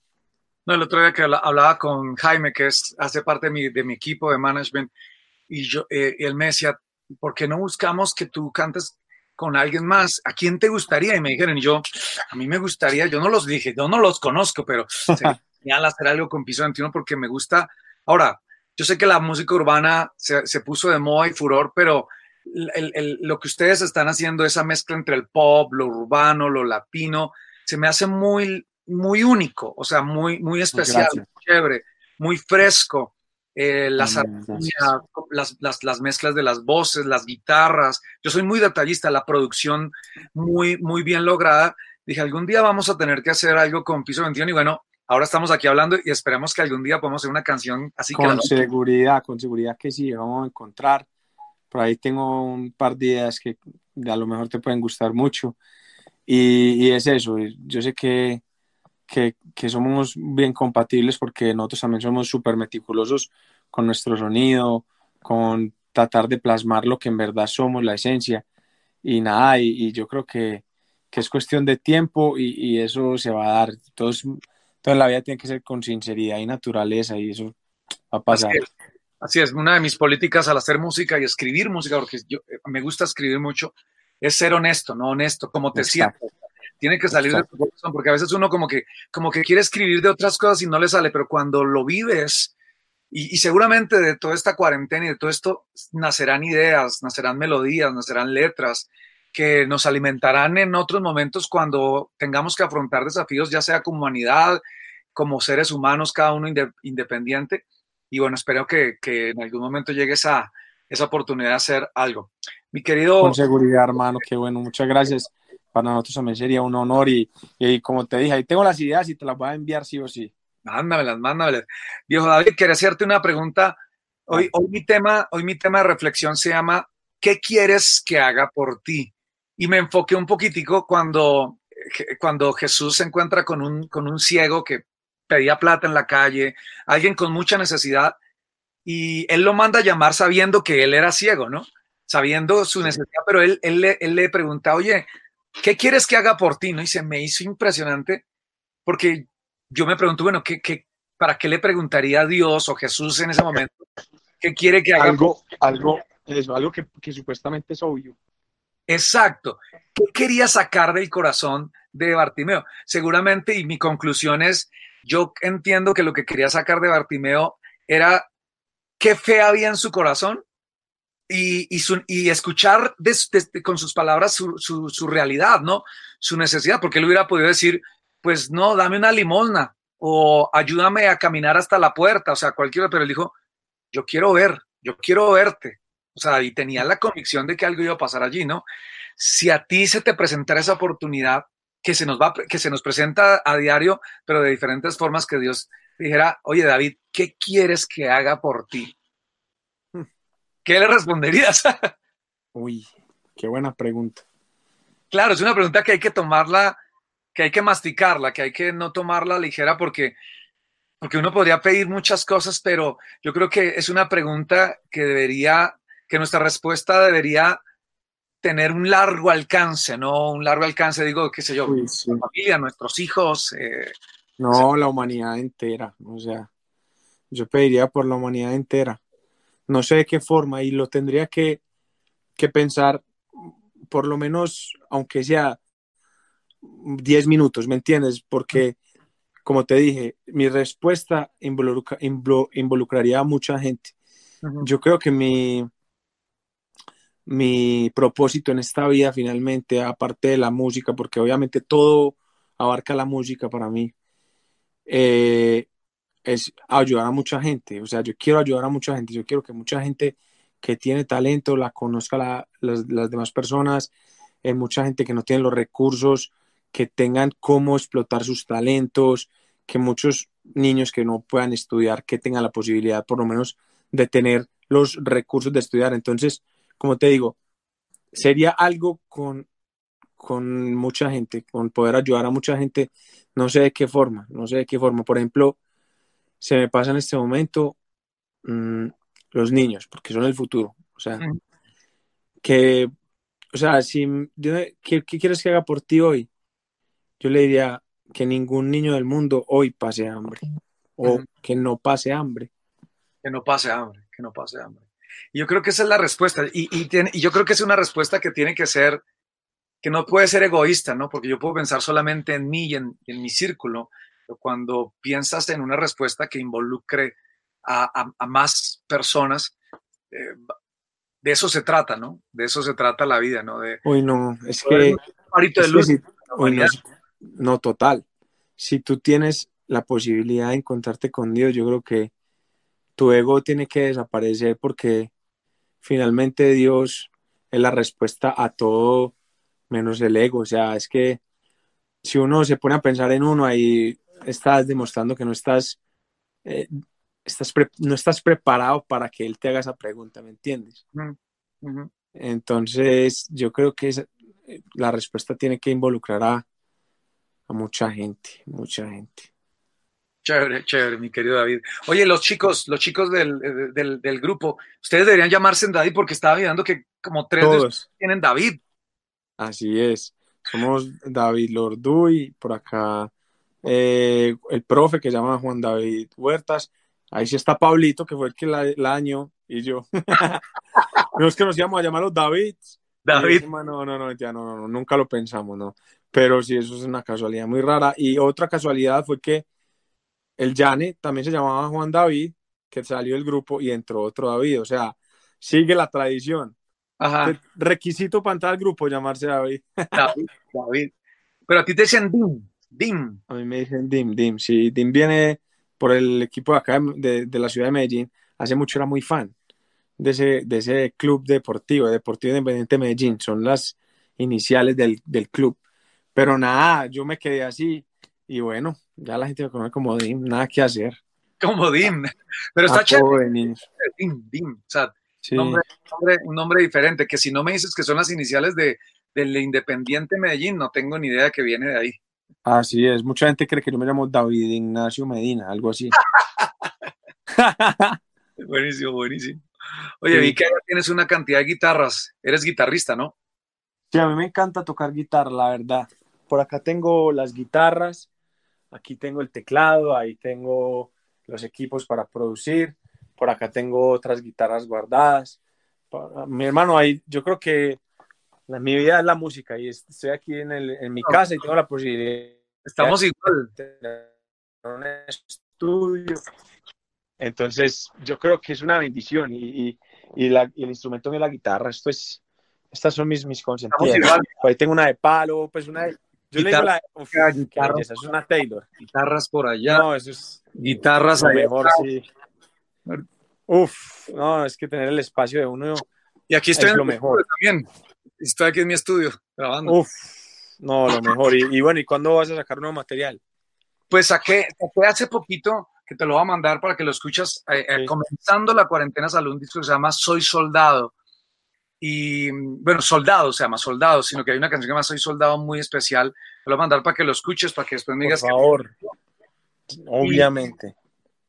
No, el otro día que hablaba con Jaime, que es, hace parte de mi, de mi equipo de management, y yo, eh, él me decía, ¿por qué no buscamos que tú cantes con alguien más? ¿A quién te gustaría? Y me dijeron, y yo, a mí me gustaría, yo no los dije, yo no los conozco, pero sería hacer algo con Piso 21 porque me gusta. Ahora, yo sé que la música urbana se, se puso de moda y furor, pero el, el, lo que ustedes están haciendo, esa mezcla entre el pop, lo urbano, lo latino, se me hace muy, muy único, o sea, muy, muy especial, muy chévere, muy fresco. Eh, las, las, las, las, mezclas de las voces, las guitarras. Yo soy muy detallista, la producción muy, muy bien lograda. Dije, algún día vamos a tener que hacer algo con Piso 21 y bueno, ahora estamos aquí hablando y esperemos que algún día podamos hacer una canción así.
Con seguridad, con seguridad que sí, vamos a encontrar. Por ahí tengo un par de ideas que a lo mejor te pueden gustar mucho. Y, y es eso, yo sé que, que, que, somos bien compatibles porque nosotros también somos súper meticulosos con nuestro sonido, con tratar de plasmar lo que en verdad somos, la esencia. Y nada, y, y yo creo que, que, es cuestión de tiempo y, y, eso se va a dar. Entonces, toda la vida tiene que ser con sinceridad y naturaleza y eso va a pasar.
Así es, así es. una de mis políticas al hacer música y escribir música, porque yo, me gusta escribir mucho, es ser honesto, no honesto, como te decía tiene que salir Exacto. de tu corazón, porque a veces uno como que, como que quiere escribir de otras cosas y no le sale, pero cuando lo vives, y, y, seguramente de toda esta cuarentena y de todo esto, nacerán ideas, nacerán melodías, nacerán letras que nos alimentarán en otros momentos cuando tengamos que afrontar desafíos, ya sea como humanidad, como seres humanos, cada uno inde independiente. Y bueno, espero que, que, en algún momento llegue esa, esa oportunidad de hacer algo. Mi querido...
Con seguridad, hermano, qué bueno, muchas gracias para nosotros también sería un honor y, y, como te dije, ahí tengo las ideas y te las voy a enviar sí o sí.
Mándamelas, mándamelas. Viejo David, quería hacerte una pregunta. Hoy, hoy, mi tema, hoy mi tema de reflexión se llama ¿Qué quieres que haga por ti? Y me enfoqué un poquitico cuando, cuando Jesús se encuentra con un, con un ciego que pedía plata en la calle, alguien con mucha necesidad, y él lo manda a llamar sabiendo que él era ciego, ¿no? Sabiendo su necesidad, pero él, él, él, él le pregunta, oye, ¿qué quieres que haga por ti? ¿No? Y se me hizo impresionante porque yo me pregunto, bueno, ¿qué, qué, para qué le preguntaría a Dios o Jesús en ese momento? ¿Qué quiere que haga?
Algo, algo, eso, algo que, que supuestamente es obvio.
Exacto. ¿Qué quería sacar del corazón de Bartimeo? Seguramente, y mi conclusión es, yo entiendo que lo que quería sacar de Bartimeo era qué fe había en su corazón y, y, escuchar con sus palabras su, su, su, realidad, ¿no? Su necesidad, porque él hubiera podido decir, pues no, dame una limosna o ayúdame a caminar hasta la puerta, o sea, cualquiera, pero él dijo, yo quiero ver, yo quiero verte, o sea, y tenía la convicción de que algo iba a pasar allí, ¿no? Si a ti se te presentara esa oportunidad que se nos va, que se nos presenta a diario, pero de diferentes formas, que Dios dijera, oye David, ¿qué quieres que haga por ti? ¿qué le responderías?
Uy, qué buena pregunta.
Claro, es una pregunta que hay que tomarla, que hay que masticarla, que hay que no tomarla ligera porque, porque uno podría pedir muchas cosas, pero yo creo que es una pregunta que debería, que nuestra respuesta debería tener un largo alcance, ¿no? Un largo alcance, digo, qué sé yo, sí. nuestra familia, nuestros hijos. Eh,
no, o sea, la humanidad entera, o sea, yo pediría por la humanidad entera no sé de qué forma y lo tendría que, que pensar por lo menos, aunque sea 10 minutos, ¿me entiendes? Porque, como te dije, mi respuesta involucra, involucraría a mucha gente. Uh -huh. Yo creo que mi, mi propósito en esta vida finalmente, aparte de la música, porque obviamente todo abarca la música para mí, eh, es ayudar a mucha gente. O sea, yo quiero ayudar a mucha gente. Yo quiero que mucha gente que tiene talento la conozca la, las, las, demás personas. Eh, mucha gente que no tiene los recursos, que tengan cómo explotar sus talentos. Que muchos niños que no puedan estudiar, que tengan la posibilidad por lo menos de tener los recursos de estudiar. Entonces, como te digo, sería algo con, con mucha gente, con poder ayudar a mucha gente. No sé de qué forma, no sé de qué forma. Por ejemplo, se me pasa en este momento mmm, los niños, porque son el futuro. O sea, mm. que, o sea, si, ¿qué, ¿qué, quieres que haga por ti hoy? yo le diría que ningún niño del mundo hoy pase hambre o que no pase hambre.
Que no pase hambre, que no pase hambre. Y yo creo que esa es la respuesta. Y, y, yo creo que es una respuesta que tiene que ser, que no puede ser egoísta, ¿no? Porque yo puedo pensar solamente en mí y en, mi círculo, pero cuando piensas en una respuesta que involucre a, más personas, eh, de eso se trata, ¿no? De eso se trata la vida, ¿no? De,
Uy, no, es que... no, total. Si tú tienes la posibilidad de encontrarte con Dios, yo creo que tu ego tiene que desaparecer porque finalmente Dios es la respuesta a todo menos el ego. O sea, es que si uno se pone a pensar en uno, ahí estás demostrando que no estás, eh, estás no estás preparado para que Él te haga esa pregunta, ¿me entiendes? Entonces, yo creo que la respuesta tiene que involucrar a mucha gente, mucha gente.
Chévere, chévere, mi querido David. Oye, los chicos, los chicos del, del, grupo, ustedes deberían llamarse David porque estaba viendo que como tres
Todos.
tienen David.
Así es. Somos David Lorduy, por acá eh, el profe que se llama Juan David Huertas. Ahí sí está Pablito, que fue el que la, año, y yo. no es que nos íbamos a llamar los Davids.
David.
no, no, no, ya no, no, nunca lo pensamos, no. Pero sí, eso es una casualidad muy rara. Y otra casualidad fue que el Yane también se llamaba Juan David, que salió del grupo y entró otro David. O sea, sigue la tradición.
Ajá.
Requisito para entrar al grupo, llamarse David.
David, David. Pero a ti te dicen Dim, Dim.
A mí me dicen Dim, Dim. Sí, Dim viene por el equipo de acá de, la ciudad de Medellín. Hace mucho era muy fan de ese, de ese club deportivo, Deportivo Independiente de Medellín. Son las iniciales del, del club. Pero nada, yo me quedé así y bueno, ya la gente me conoce como Dim, nada que hacer.
Como Dim, pero está chévere. Dim, Dim, o sea, un, nombre, diferente, que si no me dices que son las iniciales de, del Independiente Medellín, no tengo ni idea que viene de ahí.
Así es, mucha gente cree que yo me llamo David Ignacio Medina, algo así.
buenísimo, buenísimo. Oye, vi que tienes una cantidad de guitarras, eres guitarrista, ¿no?
Sí, a mí me encanta tocar guitarra, la verdad. Por acá tengo las guitarras, Aquí tengo el teclado, ahí tengo los equipos para producir, por acá tengo otras guitarras guardadas. Mi hermano, ahí yo creo que la, mi vida es la música y estoy aquí en, el, en mi casa y tengo la posibilidad.
Estamos igual.
un estudio. Entonces, yo creo que es una bendición y, y, la, y el instrumento de la guitarra, esto es, estas son mis, mis consentidas. Ahí tengo una de palo, pues una de, yo le digo la. guitarras, es una Taylor.
Guitarras por allá.
No, eso es.
Guitarras a
mejor, sí. Uf, no, es que tener el espacio de uno.
Y aquí estoy en lo mejor. También. Estoy aquí en mi estudio grabando.
Uf, no, lo mejor. Y, bueno, ¿y cuándo vas a sacar nuevo material?
Pues saqué, saqué hace poquito que te lo voy a mandar para que lo escuchas. Eh, eh, comenzando la cuarentena, salió un disco que se llama Soy Soldado y bueno, Soldado se llama Soldado, sino que hay una canción que llama Soy Soldado muy especial. Te lo voy a mandar para que lo escuches, para que después me digas.
Por favor, obviamente.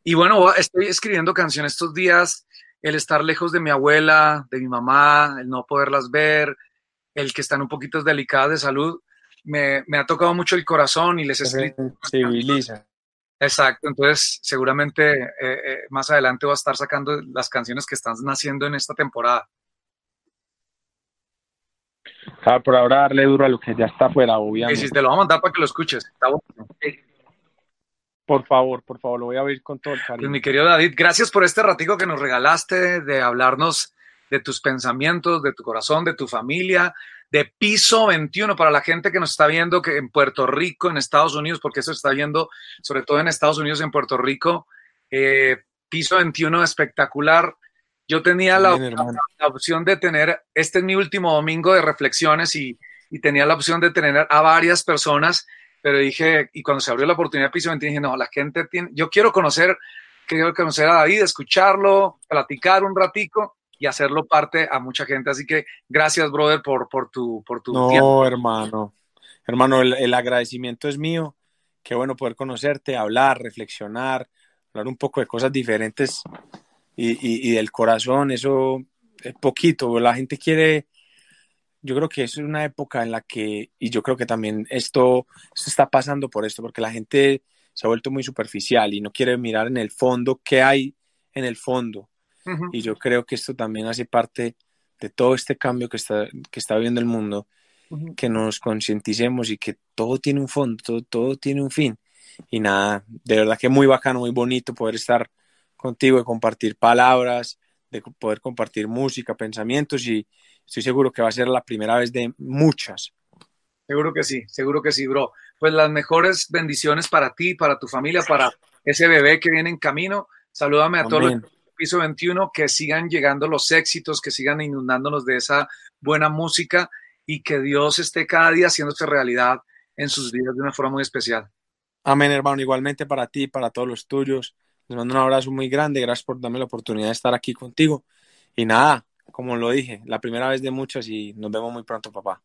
Y, bueno, estoy escribiendo canciones estos días. El estar lejos de mi abuela, de mi mamá, el no poderlas ver, el que están un poquito delicadas de salud, me, me ha tocado mucho el corazón y les he escrito.
Civiliza.
Exacto, entonces seguramente eh, eh, más adelante voy a estar sacando las canciones que están naciendo en esta temporada.
Ah, por ahora darle duro a lo que ya está afuera, obviamente.
Sí, sí, te lo voy a mandar para que lo escuches. Está bueno.
Por favor, por favor, lo voy a oír con todo el cariño.
Pues, mi querido David, gracias por este ratico que nos regalaste de hablarnos de tus pensamientos, de tu corazón, de tu familia, de Piso 21 para la gente que nos está viendo que en Puerto Rico, en Estados Unidos, porque eso se está viendo sobre todo en Estados Unidos, en Puerto Rico. Eh, Piso 21 espectacular. Yo tenía la, opción de tener, este es mi último domingo de reflexiones y, tenía la opción de tener a varias personas, pero dije, y cuando se abrió la oportunidad de Piso 20, dije, no, la gente tiene, yo quiero conocer, quiero conocer a David, escucharlo, platicar un ratico y hacerlo parte a mucha gente. Así que gracias, brother, por, por tu, por tu
no, hermano. Hermano, el, el agradecimiento es mío. Qué bueno poder conocerte, hablar, reflexionar, hablar un poco de cosas diferentes y, y, del corazón, eso es poquito. La gente quiere, yo creo que es una época en la que, y yo creo que también esto, esto está pasando por esto, porque la gente se ha vuelto muy superficial y no quiere mirar en el fondo qué hay en el fondo. Y yo creo que esto también hace parte de todo este cambio que está, que está viviendo el mundo, que nos concienticemos y que todo tiene un fondo, todo, todo tiene un fin. Y nada, de verdad que muy bacano, muy bonito poder estar contigo y compartir palabras, de poder compartir música, pensamientos y estoy seguro que va a ser la primera vez de muchas.
Seguro que sí, seguro que sí, bro. Pues las mejores bendiciones para ti, para tu familia, para ese bebé que viene en camino. Salúdame a todos los piso 21, que sigan llegando los éxitos, que sigan inundándonos de esa buena música y que Dios esté cada día haciéndose realidad en sus vidas de una forma muy especial.
Amén, hermano. Igualmente para ti, para todos los tuyos. Les mando un abrazo muy grande. Gracias por darme la oportunidad de estar aquí contigo. Y nada, como lo dije, la primera vez de muchas y nos vemos muy pronto, papá.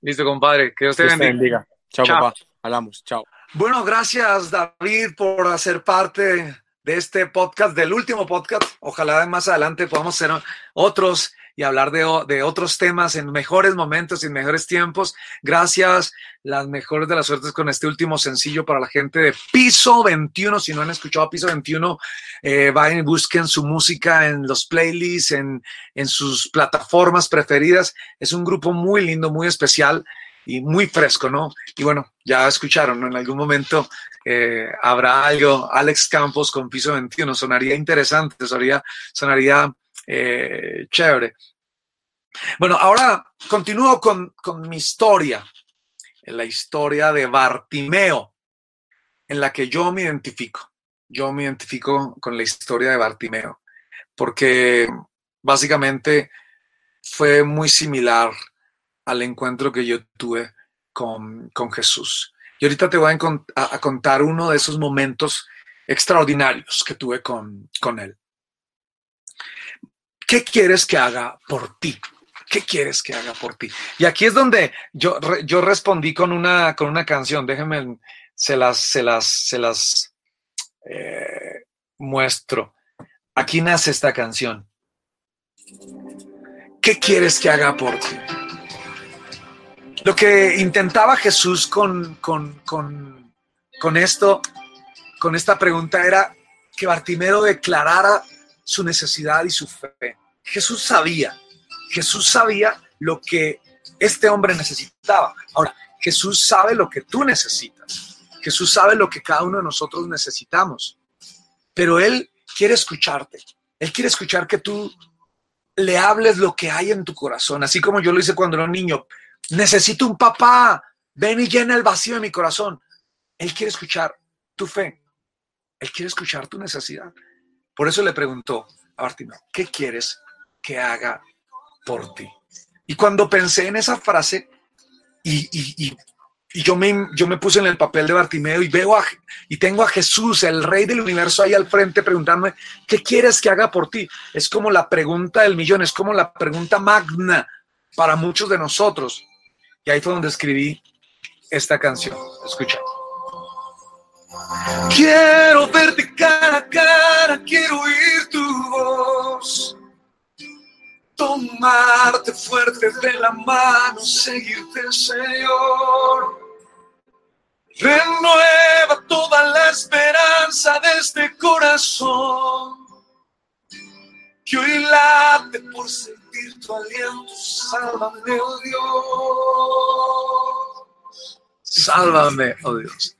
Listo, compadre. Que Dios te, bendiga.
Chao, papá. Hablamos. Chao.
Bueno, gracias, David, por hacer parte de este podcast, del último podcast. Ojalá más adelante podamos hacer otros y hablar de, de, otros temas en mejores momentos y en mejores tiempos. Gracias, las mejores de las suertes con este último sencillo para la gente de Piso 21. Si no han escuchado Piso 21, eh, vayan y busquen su música en los playlists, en, en sus plataformas preferidas. Es un grupo muy lindo, muy especial y muy fresco, ¿no? Y bueno, ya escucharon, ¿no? En algún momento eh, habrá algo, Alex Campos con piso 21, sonaría interesante, sonaría, sonaría eh, chévere. Bueno, ahora continúo con, con mi historia, la historia de Bartimeo, en la que yo me identifico. Yo me identifico con la historia de Bartimeo, porque básicamente fue muy similar al encuentro que yo tuve con, con Jesús. Y ahorita te voy a, contar uno de esos momentos extraordinarios que tuve con, con él. ¿Qué quieres que haga por ti? ¿Qué quieres que haga por ti? Y aquí es donde yo, yo respondí con una, con una canción. Déjenme, se las, se las, se las eh, muestro. Aquí nace esta canción. ¿Qué quieres que haga por ti? Lo que intentaba Jesús con, con, esto, con esta pregunta, era que Bartimeo declarara su necesidad y su fe. Jesús sabía, Jesús sabía lo que este hombre necesitaba. Ahora, Jesús sabe lo que tú necesitas. Jesús sabe lo que cada uno de nosotros necesitamos. Pero Él quiere escucharte. Él quiere escuchar que tú le hables lo que hay en tu corazón, así como yo lo hice cuando era un niño. Necesito un papá. Ven y llena el vacío de mi corazón. Él quiere escuchar tu fe. Él quiere escuchar tu necesidad. Por eso le preguntó a Bartimeo, ¿qué quieres que haga por ti? Y cuando pensé en esa frase y, yo, me, yo me puse en el papel de Bartimeo y veo y tengo a Jesús, el rey del universo, ahí al frente preguntándome, ¿qué quieres que haga por ti? Es como la pregunta del millón, es como la pregunta magna para muchos de nosotros. Y ahí fue donde escribí esta canción. Escucha. Quiero verte cara a cara, quiero oír tu voz. Tomarte fuerte de la mano, seguirte, Señor. Renueva toda la esperanza de este corazón que hoy late por sentir. Sálvame, oh Dios. Sálvame, oh Dios.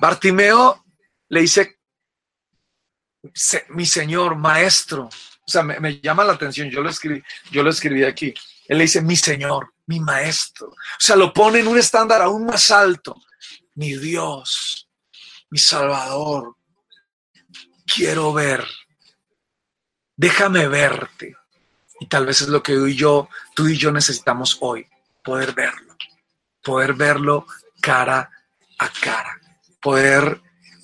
Bartimeo le dice, mi señor, maestro. O sea, me, llama la atención, yo lo, escribí, yo lo escribí aquí. Él le dice, mi señor, mi maestro. O sea, lo pone en un estándar aún más alto. Mi Dios, mi Salvador. Quiero ver déjame verte. Y tal vez es lo que tú y yo, tú y yo necesitamos hoy, poder verlo, poder verlo cara a cara, poder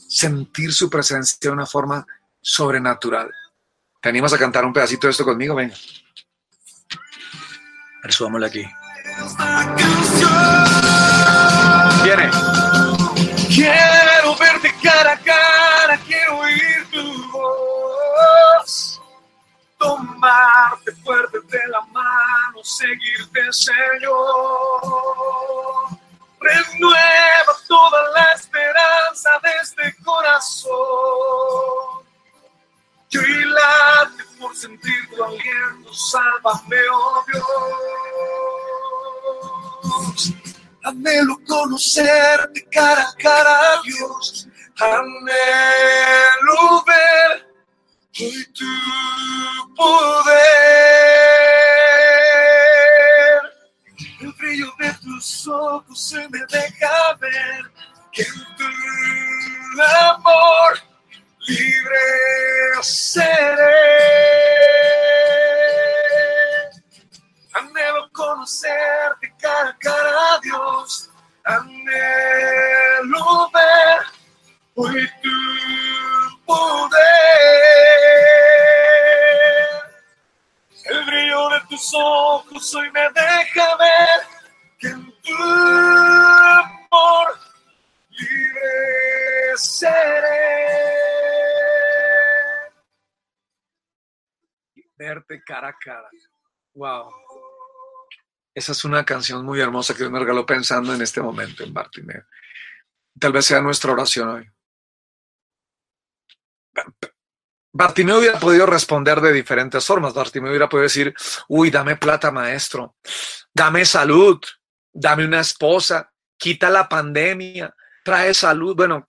sentir su presencia de una forma sobrenatural. ¿Te animas a cantar un pedacito de esto conmigo? Venga. Subámosle aquí. Viene. Voz tomarte fuerte de la mano, seguirte, Señor. Renueva toda la esperanza de este corazón. Yo y late por sentir tu aliento, sálvame, oh Dios. Anhelo conocerte cara a cara, Dios. Anhelo ver hoy tu poder. El brillo de tus ojos se me deja ver que en tu amor libre seré. Anhelo conocerte cara a cara, Dios. Anhelo ver hoy tu poder. El brillo de tus ojos hoy me deja ver que en tu amor libre seré. Verte cara a cara. Wow. Esa es una canción muy hermosa que Dios me regaló pensando en este momento en Bartimeo. Tal vez sea nuestra oración hoy. Bartimeo hubiera podido responder de diferentes formas. Bartimeo hubiera podido decir, uy, dame plata, maestro, dame salud, dame una esposa, quita la pandemia, trae salud, bueno,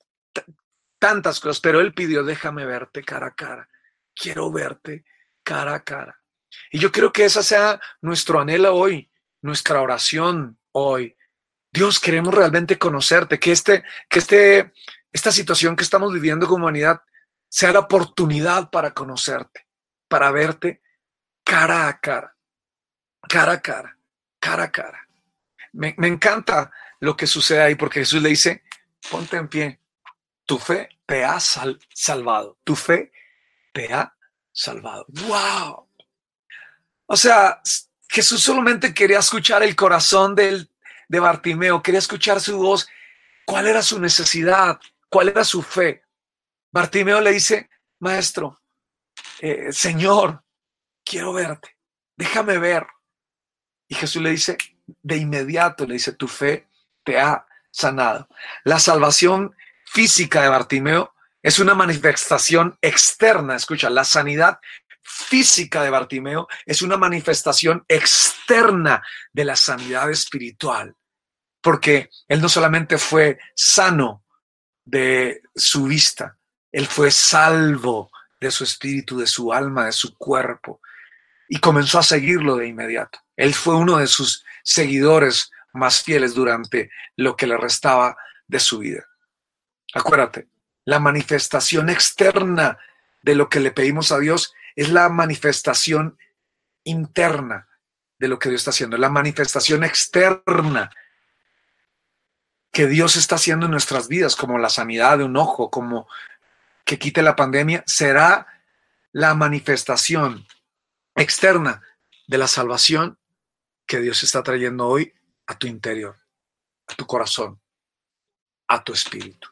tantas cosas, pero él pidió, déjame verte cara a cara, quiero verte cara a cara. Y yo creo que esa sea nuestro anhelo hoy, nuestra oración hoy. Dios, queremos realmente conocerte, que, este, que este, esta situación que estamos viviendo como humanidad sea la oportunidad para conocerte, para verte cara a cara, cara a cara, cara a cara. Me, encanta lo que sucede ahí porque Jesús le dice, ponte en pie, tu fe te ha salvado, tu fe te ha salvado. ¡Wow! O sea, Jesús solamente quería escuchar el corazón del, de Bartimeo, quería escuchar su voz, cuál era su necesidad, cuál era su fe. Bartimeo le dice, maestro, eh, Señor, quiero verte, déjame ver. Y Jesús le dice, de inmediato, le dice, tu fe te ha sanado. La salvación física de Bartimeo es una manifestación externa, escucha, la sanidad física de Bartimeo es una manifestación externa de la sanidad espiritual, porque él no solamente fue sano de su vista, él fue salvo de su espíritu, de su alma, de su cuerpo, y comenzó a seguirlo de inmediato. Él fue uno de sus seguidores más fieles durante lo que le restaba de su vida. Acuérdate, la manifestación externa de lo que le pedimos a Dios es la manifestación interna de lo que Dios está haciendo, la manifestación externa que Dios está haciendo en nuestras vidas, como la sanidad de un ojo, como que quite la pandemia será la manifestación externa de la salvación que Dios está trayendo hoy a tu interior, a tu corazón, a tu espíritu.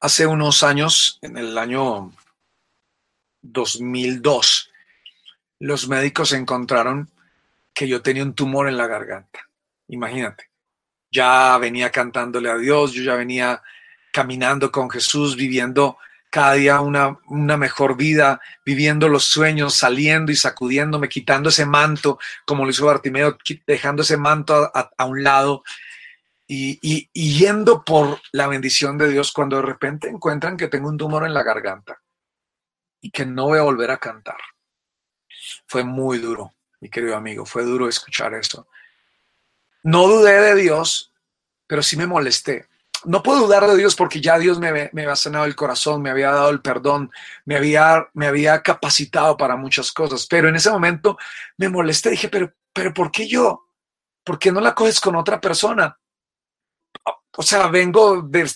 Hace unos años, en el año 2002, los médicos encontraron que yo tenía un tumor en la garganta. Imagínate, ya venía cantándole a Dios, yo ya venía caminando con Jesús, viviendo cada día una, una, mejor vida, viviendo los sueños, saliendo y sacudiéndome, quitando ese manto, como lo hizo Bartimeo, dejando ese manto a, un lado y, y, yendo por la bendición de Dios cuando de repente encuentran que tengo un tumor en la garganta y que no voy a volver a cantar. Fue muy duro, mi querido amigo, fue duro escuchar eso. No dudé de Dios, pero sí me molesté no puedo dudar de Dios porque ya Dios me, me, había sanado el corazón, me había dado el perdón, me había, me había capacitado para muchas cosas. Pero en ese momento me molesté, dije, pero, pero ¿por qué yo? ¿Por qué no la coges con otra persona? O sea, vengo de,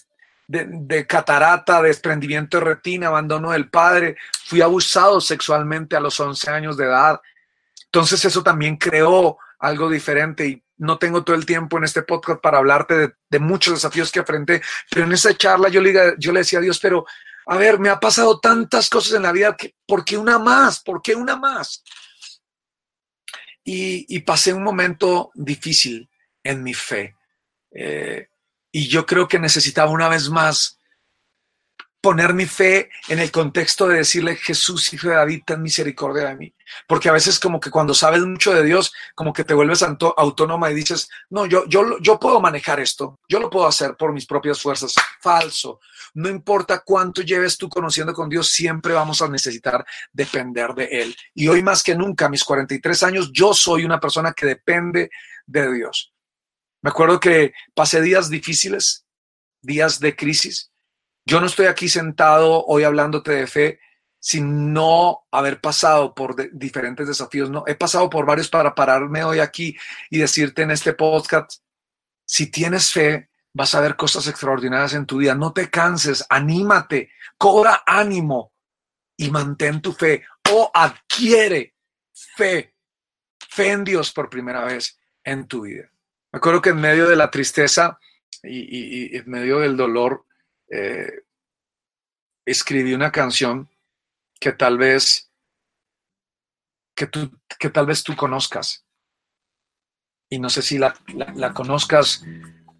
de, de catarata, desprendimiento de retina, abandono del padre, fui abusado sexualmente a los 11 años de edad. Entonces eso también creó algo diferente y no tengo todo el tiempo en este podcast para hablarte de, muchos desafíos que enfrenté, pero en esa charla yo le, yo le decía a Dios, pero a ver, me ha pasado tantas cosas en la vida, que, ¿por qué una más? ¿Por qué una más? y, pasé un momento difícil en mi fe. Eh, y yo creo que necesitaba una vez más poner mi fe en el contexto de decirle, Jesús, hijo de David, ten misericordia de mí. Porque a veces como que cuando sabes mucho de Dios, como que te vuelves autónoma y dices, no, yo, yo, yo puedo manejar esto, yo lo puedo hacer por mis propias fuerzas. Falso. No importa cuánto lleves tú conociendo con Dios, siempre vamos a necesitar depender de Él. Y hoy más que nunca, mis 43 años, yo soy una persona que depende de Dios. Me acuerdo que pasé días difíciles, días de crisis, yo no estoy aquí sentado hoy hablándote de fe sin no haber pasado por diferentes desafíos. No, he pasado por varios para pararme hoy aquí y decirte en este podcast, si tienes fe, vas a ver cosas extraordinarias en tu vida. No te canses, anímate, cobra ánimo y mantén tu fe o adquiere fe, fe en Dios por primera vez en tu vida. Me acuerdo que en medio de la tristeza y, y en medio del dolor, eh, escribí una canción que tal vez que, tú, que tal vez tú conozcas. Y no sé si la, conozcas,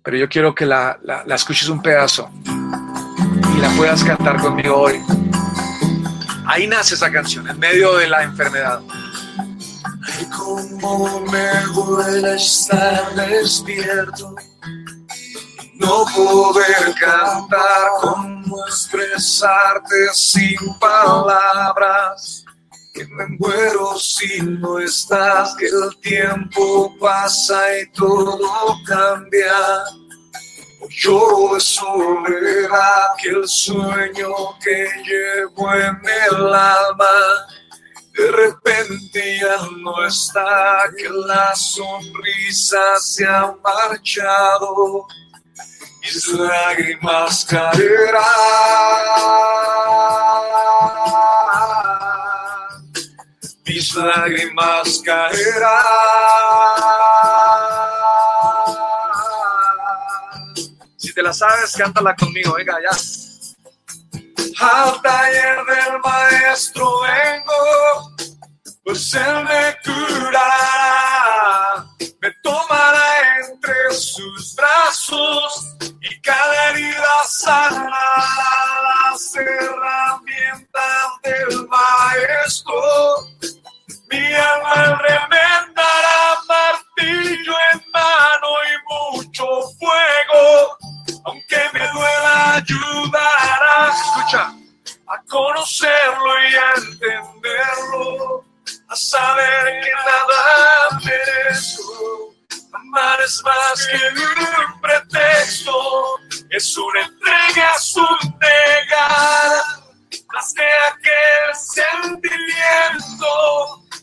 pero yo quiero que la, la, escuches un pedazo y la puedas cantar conmigo hoy. Ahí nace esa canción, en medio de la enfermedad.
Ay, cómo me estar despierto no poder cantar, cómo expresarte sin palabras. Que me muero si no estás, que el tiempo pasa y todo cambia. Lloro de soledad, que el sueño que llevo en el alma de repente ya no está, que la sonrisa se ha marchado mis lágrimas caerán, mis lágrimas caerán.
Si te la sabes, cántala conmigo, venga ya.
Al taller del maestro vengo, pues él me curará, sus brazos y cada herida sana las herramientas del maestro. Mi alma remendará martillo en mano y mucho fuego, aunque me duela ayudará.
Escucha.
A conocerlo y a entenderlo, a saber que nada merezco Amar es más que un pretexto, es una entrega, es un negar. Más que aquel sentimiento,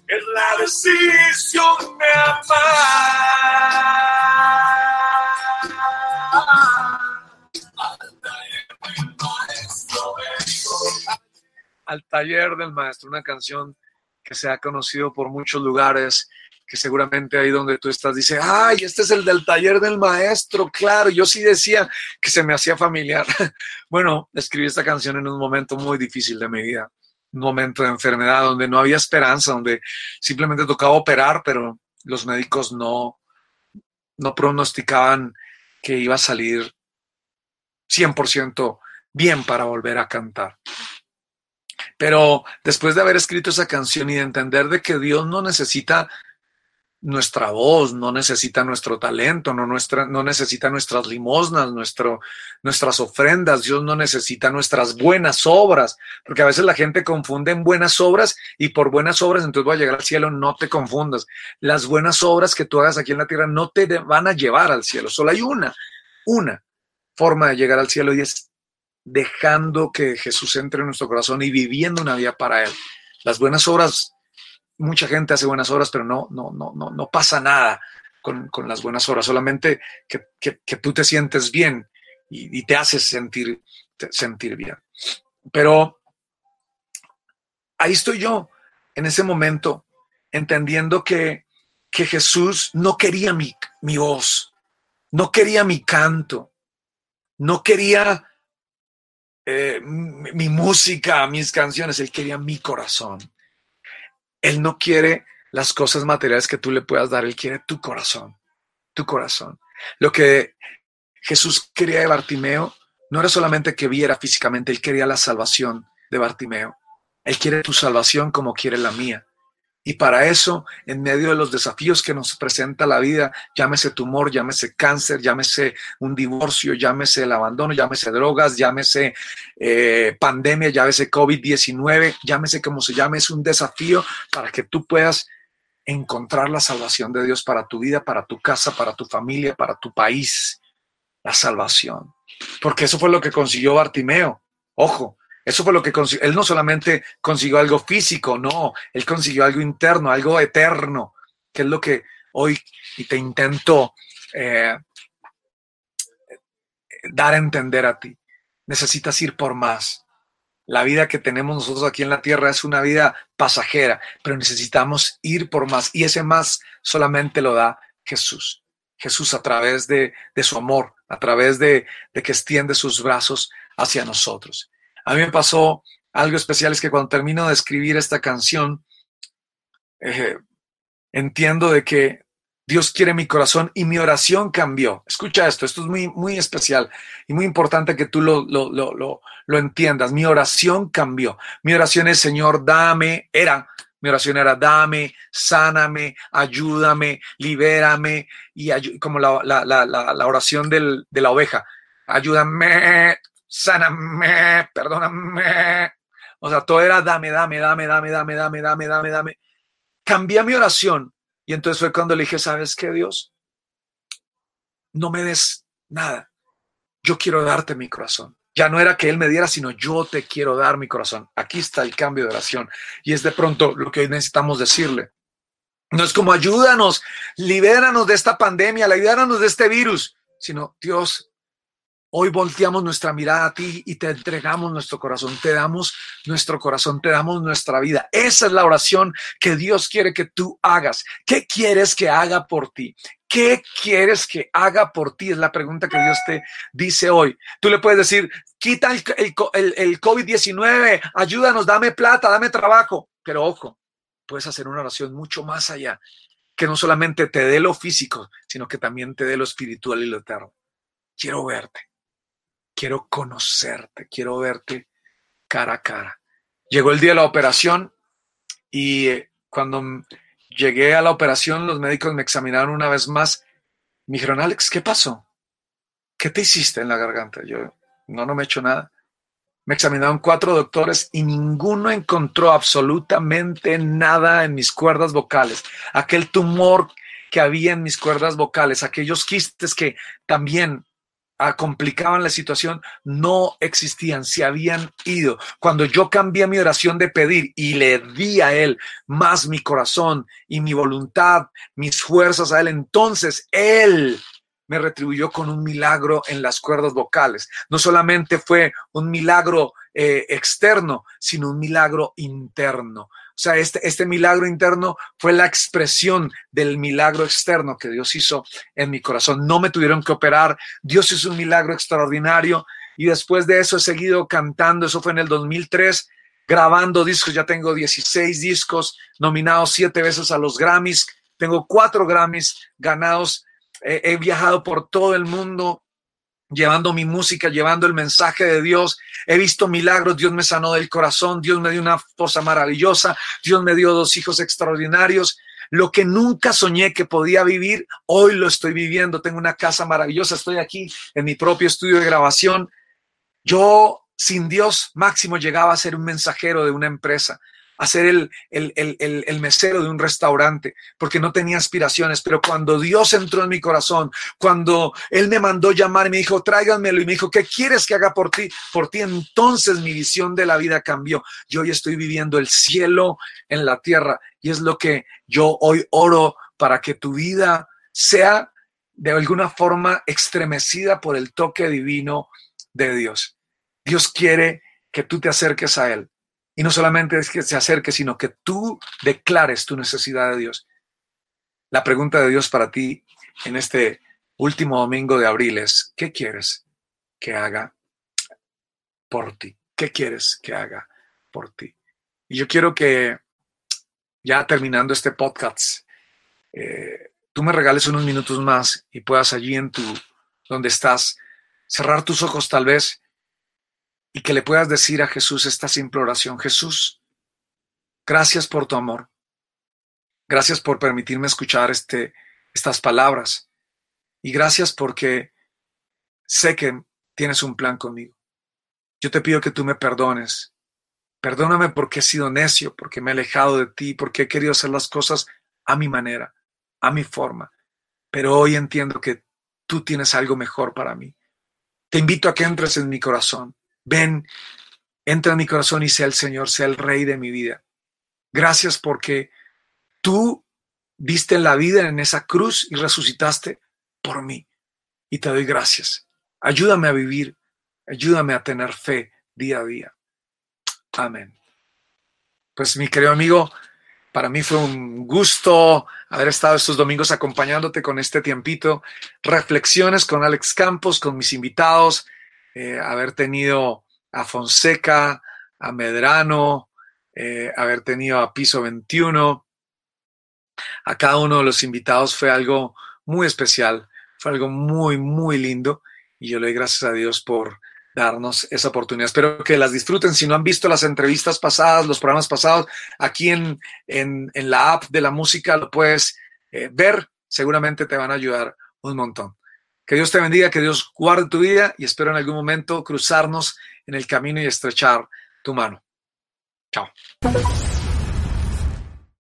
es la decisión de amar.
Al taller del maestro, una canción que se ha conocido por muchos lugares que seguramente ahí donde tú estás dice, ay, este es el del taller del maestro, claro, yo sí decía que se me hacía familiar. bueno, escribí esta canción en un momento muy difícil de mi vida, un momento de enfermedad donde no había esperanza, donde simplemente tocaba operar, pero los médicos no, no pronosticaban que iba a salir 100% bien para volver a cantar. Pero después de haber escrito esa canción y de entender de que Dios no necesita nuestra voz, no necesita nuestro talento, no, nuestra, no necesita nuestras limosnas, nuestro, nuestras ofrendas, Dios no necesita nuestras buenas obras, porque a veces la gente confunde en buenas obras y por buenas obras entonces voy a llegar al cielo, no te confundas. Las buenas obras que tú hagas aquí en la tierra no te van a llevar al cielo, solo hay una, una forma de llegar al cielo y es dejando que Jesús entre en nuestro corazón y viviendo una vida para Él. Las buenas obras mucha gente hace buenas obras, pero no, no, no, no, no pasa nada con, las buenas obras, solamente que, tú te sientes bien y, te haces sentir, sentir bien. Pero ahí estoy yo, en ese momento, entendiendo que, que Jesús no quería mi, mi voz, no quería mi canto, no quería eh, mi música, mis canciones, Él quería mi corazón. Él no quiere las cosas materiales que tú le puedas dar, Él quiere tu corazón, tu corazón. Lo que Jesús quería de Bartimeo no era solamente que viera físicamente, Él quería la salvación de Bartimeo. Él quiere tu salvación como quiere la mía. Y para eso, en medio de los desafíos que nos presenta la vida, llámese tumor, llámese cáncer, llámese un divorcio, llámese el abandono, llámese drogas, llámese eh, pandemia, llámese COVID-19, llámese como se llame, es un desafío para que tú puedas encontrar la salvación de Dios para tu vida, para tu casa, para tu familia, para tu país. La salvación. Porque eso fue lo que consiguió Bartimeo. Ojo, eso fue lo que consiguió. Él no solamente consiguió algo físico, no, él consiguió algo interno, algo eterno, que es lo que hoy te intento eh, dar a entender a ti. Necesitas ir por más. La vida que tenemos nosotros aquí en la tierra es una vida pasajera, pero necesitamos ir por más. Y ese más solamente lo da Jesús. Jesús a través de, su amor, a través de, de que extiende sus brazos hacia nosotros. A mí me pasó algo especial, es que cuando termino de escribir esta canción, eh, entiendo de que Dios quiere mi corazón y mi oración cambió. Escucha esto, esto es muy, muy especial y muy importante que tú lo, lo, lo, lo entiendas. Mi oración cambió. Mi oración es, Señor, dame, era, mi oración era, dame, sáname, ayúdame, libérame, y como la, la, la, la oración del, de la oveja, ayúdame, sáname, perdóname. O sea, todo era dame, dame, dame, dame, dame, dame, dame, dame, dame. Cambié mi oración y entonces fue cuando le dije, ¿sabes qué, Dios? No me des nada. Yo quiero darte mi corazón. Ya no era que Él me diera, sino yo te quiero dar mi corazón. Aquí está el cambio de oración. Y es de pronto lo que hoy necesitamos decirle. No es como ayúdanos, libéranos de esta pandemia, libéranos de este virus, sino Dios, Hoy volteamos nuestra mirada a ti y te entregamos nuestro corazón, te damos nuestro corazón, te damos nuestra vida. Esa es la oración que Dios quiere que tú hagas. ¿Qué quieres que haga por ti? ¿Qué quieres que haga por ti? Es la pregunta que Dios te dice hoy. Tú le puedes decir, quita el, el COVID-19, ayúdanos, dame plata, dame trabajo. Pero ojo, puedes hacer una oración mucho más allá, que no solamente te dé lo físico, sino que también te dé lo espiritual y lo eterno. Quiero verte quiero conocerte, quiero verte cara a cara. Llegó el día de la operación y eh, cuando llegué a la operación, los médicos me examinaron una vez más. Me dijeron, Alex, ¿qué pasó? ¿Qué te hiciste en la garganta? Yo, no, no me he hecho nada. Me examinaron cuatro doctores y ninguno encontró absolutamente nada en mis cuerdas vocales. Aquel tumor que había en mis cuerdas vocales, aquellos quistes que también complicaban la situación, no existían, se habían ido. Cuando yo cambié mi oración de pedir y le di a Él más mi corazón y mi voluntad, mis fuerzas a Él, entonces Él me retribuyó con un milagro en las cuerdas vocales. No solamente fue un milagro eh, externo, sino un milagro interno. O sea, este, este milagro interno fue la expresión del milagro externo que Dios hizo en mi corazón. No me tuvieron que operar. Dios hizo un milagro extraordinario. Y después de eso he seguido cantando. Eso fue en el 2003, grabando discos. Ya tengo 16 discos, nominados siete veces a los Grammys. Tengo cuatro Grammys ganados. he viajado por todo el mundo llevando mi música, llevando el mensaje de Dios. He visto milagros, Dios me sanó del corazón, Dios me dio una esposa maravillosa, Dios me dio dos hijos extraordinarios. Lo que nunca soñé que podía vivir, hoy lo estoy viviendo. Tengo una casa maravillosa, estoy aquí en mi propio estudio de grabación. Yo sin Dios máximo llegaba a ser un mensajero de una empresa a ser el, el, el, el, mesero de un restaurante, porque no tenía aspiraciones. Pero cuando Dios entró en mi corazón, cuando Él me mandó llamar y me dijo, tráiganmelo, y me dijo, ¿qué quieres que haga por ti? Por ti, entonces mi visión de la vida cambió. Yo hoy estoy viviendo el cielo en la tierra, y es lo que yo hoy oro para que tu vida sea de alguna forma estremecida por el toque divino de Dios. Dios quiere que tú te acerques a Él. Y no solamente es que se acerque, sino que tú declares tu necesidad de Dios. La pregunta de Dios para ti en este último domingo de abril es, ¿qué quieres que haga por ti? ¿Qué quieres que haga por ti? Y yo quiero que ya terminando este podcast, eh, tú me regales unos minutos más y puedas allí en tu, donde estás, cerrar tus ojos tal vez y que le puedas decir a Jesús esta simple oración, Jesús, gracias por tu amor, gracias por permitirme escuchar este, estas palabras y gracias porque sé que tienes un plan conmigo. Yo te pido que tú me perdones. Perdóname porque he sido necio, porque me he alejado de ti, porque he querido hacer las cosas a mi manera, a mi forma. Pero hoy entiendo que tú tienes algo mejor para mí. Te invito a que entres en mi corazón. Ven, entra en mi corazón y sea el Señor, sea el Rey de mi vida. Gracias porque tú diste la vida en esa cruz y resucitaste por mí. Y te doy gracias. Ayúdame a vivir, ayúdame a tener fe día a día. Amén. Pues mi querido amigo, para mí fue un gusto haber estado estos domingos acompañándote con este tiempito, reflexiones con Alex Campos, con mis invitados, eh, haber tenido a Fonseca, a Medrano, eh, haber tenido a Piso 21. A cada uno de los invitados fue algo muy especial, fue algo muy, muy lindo y yo le doy gracias a Dios por darnos esa oportunidad. Espero que las disfruten. Si no han visto las entrevistas pasadas, los programas pasados, aquí en, en, la app de la música lo puedes eh, ver. Seguramente te van a ayudar un montón. Que Dios te bendiga, que Dios guarde tu vida y espero en algún momento cruzarnos en el camino y estrechar tu mano. Chao.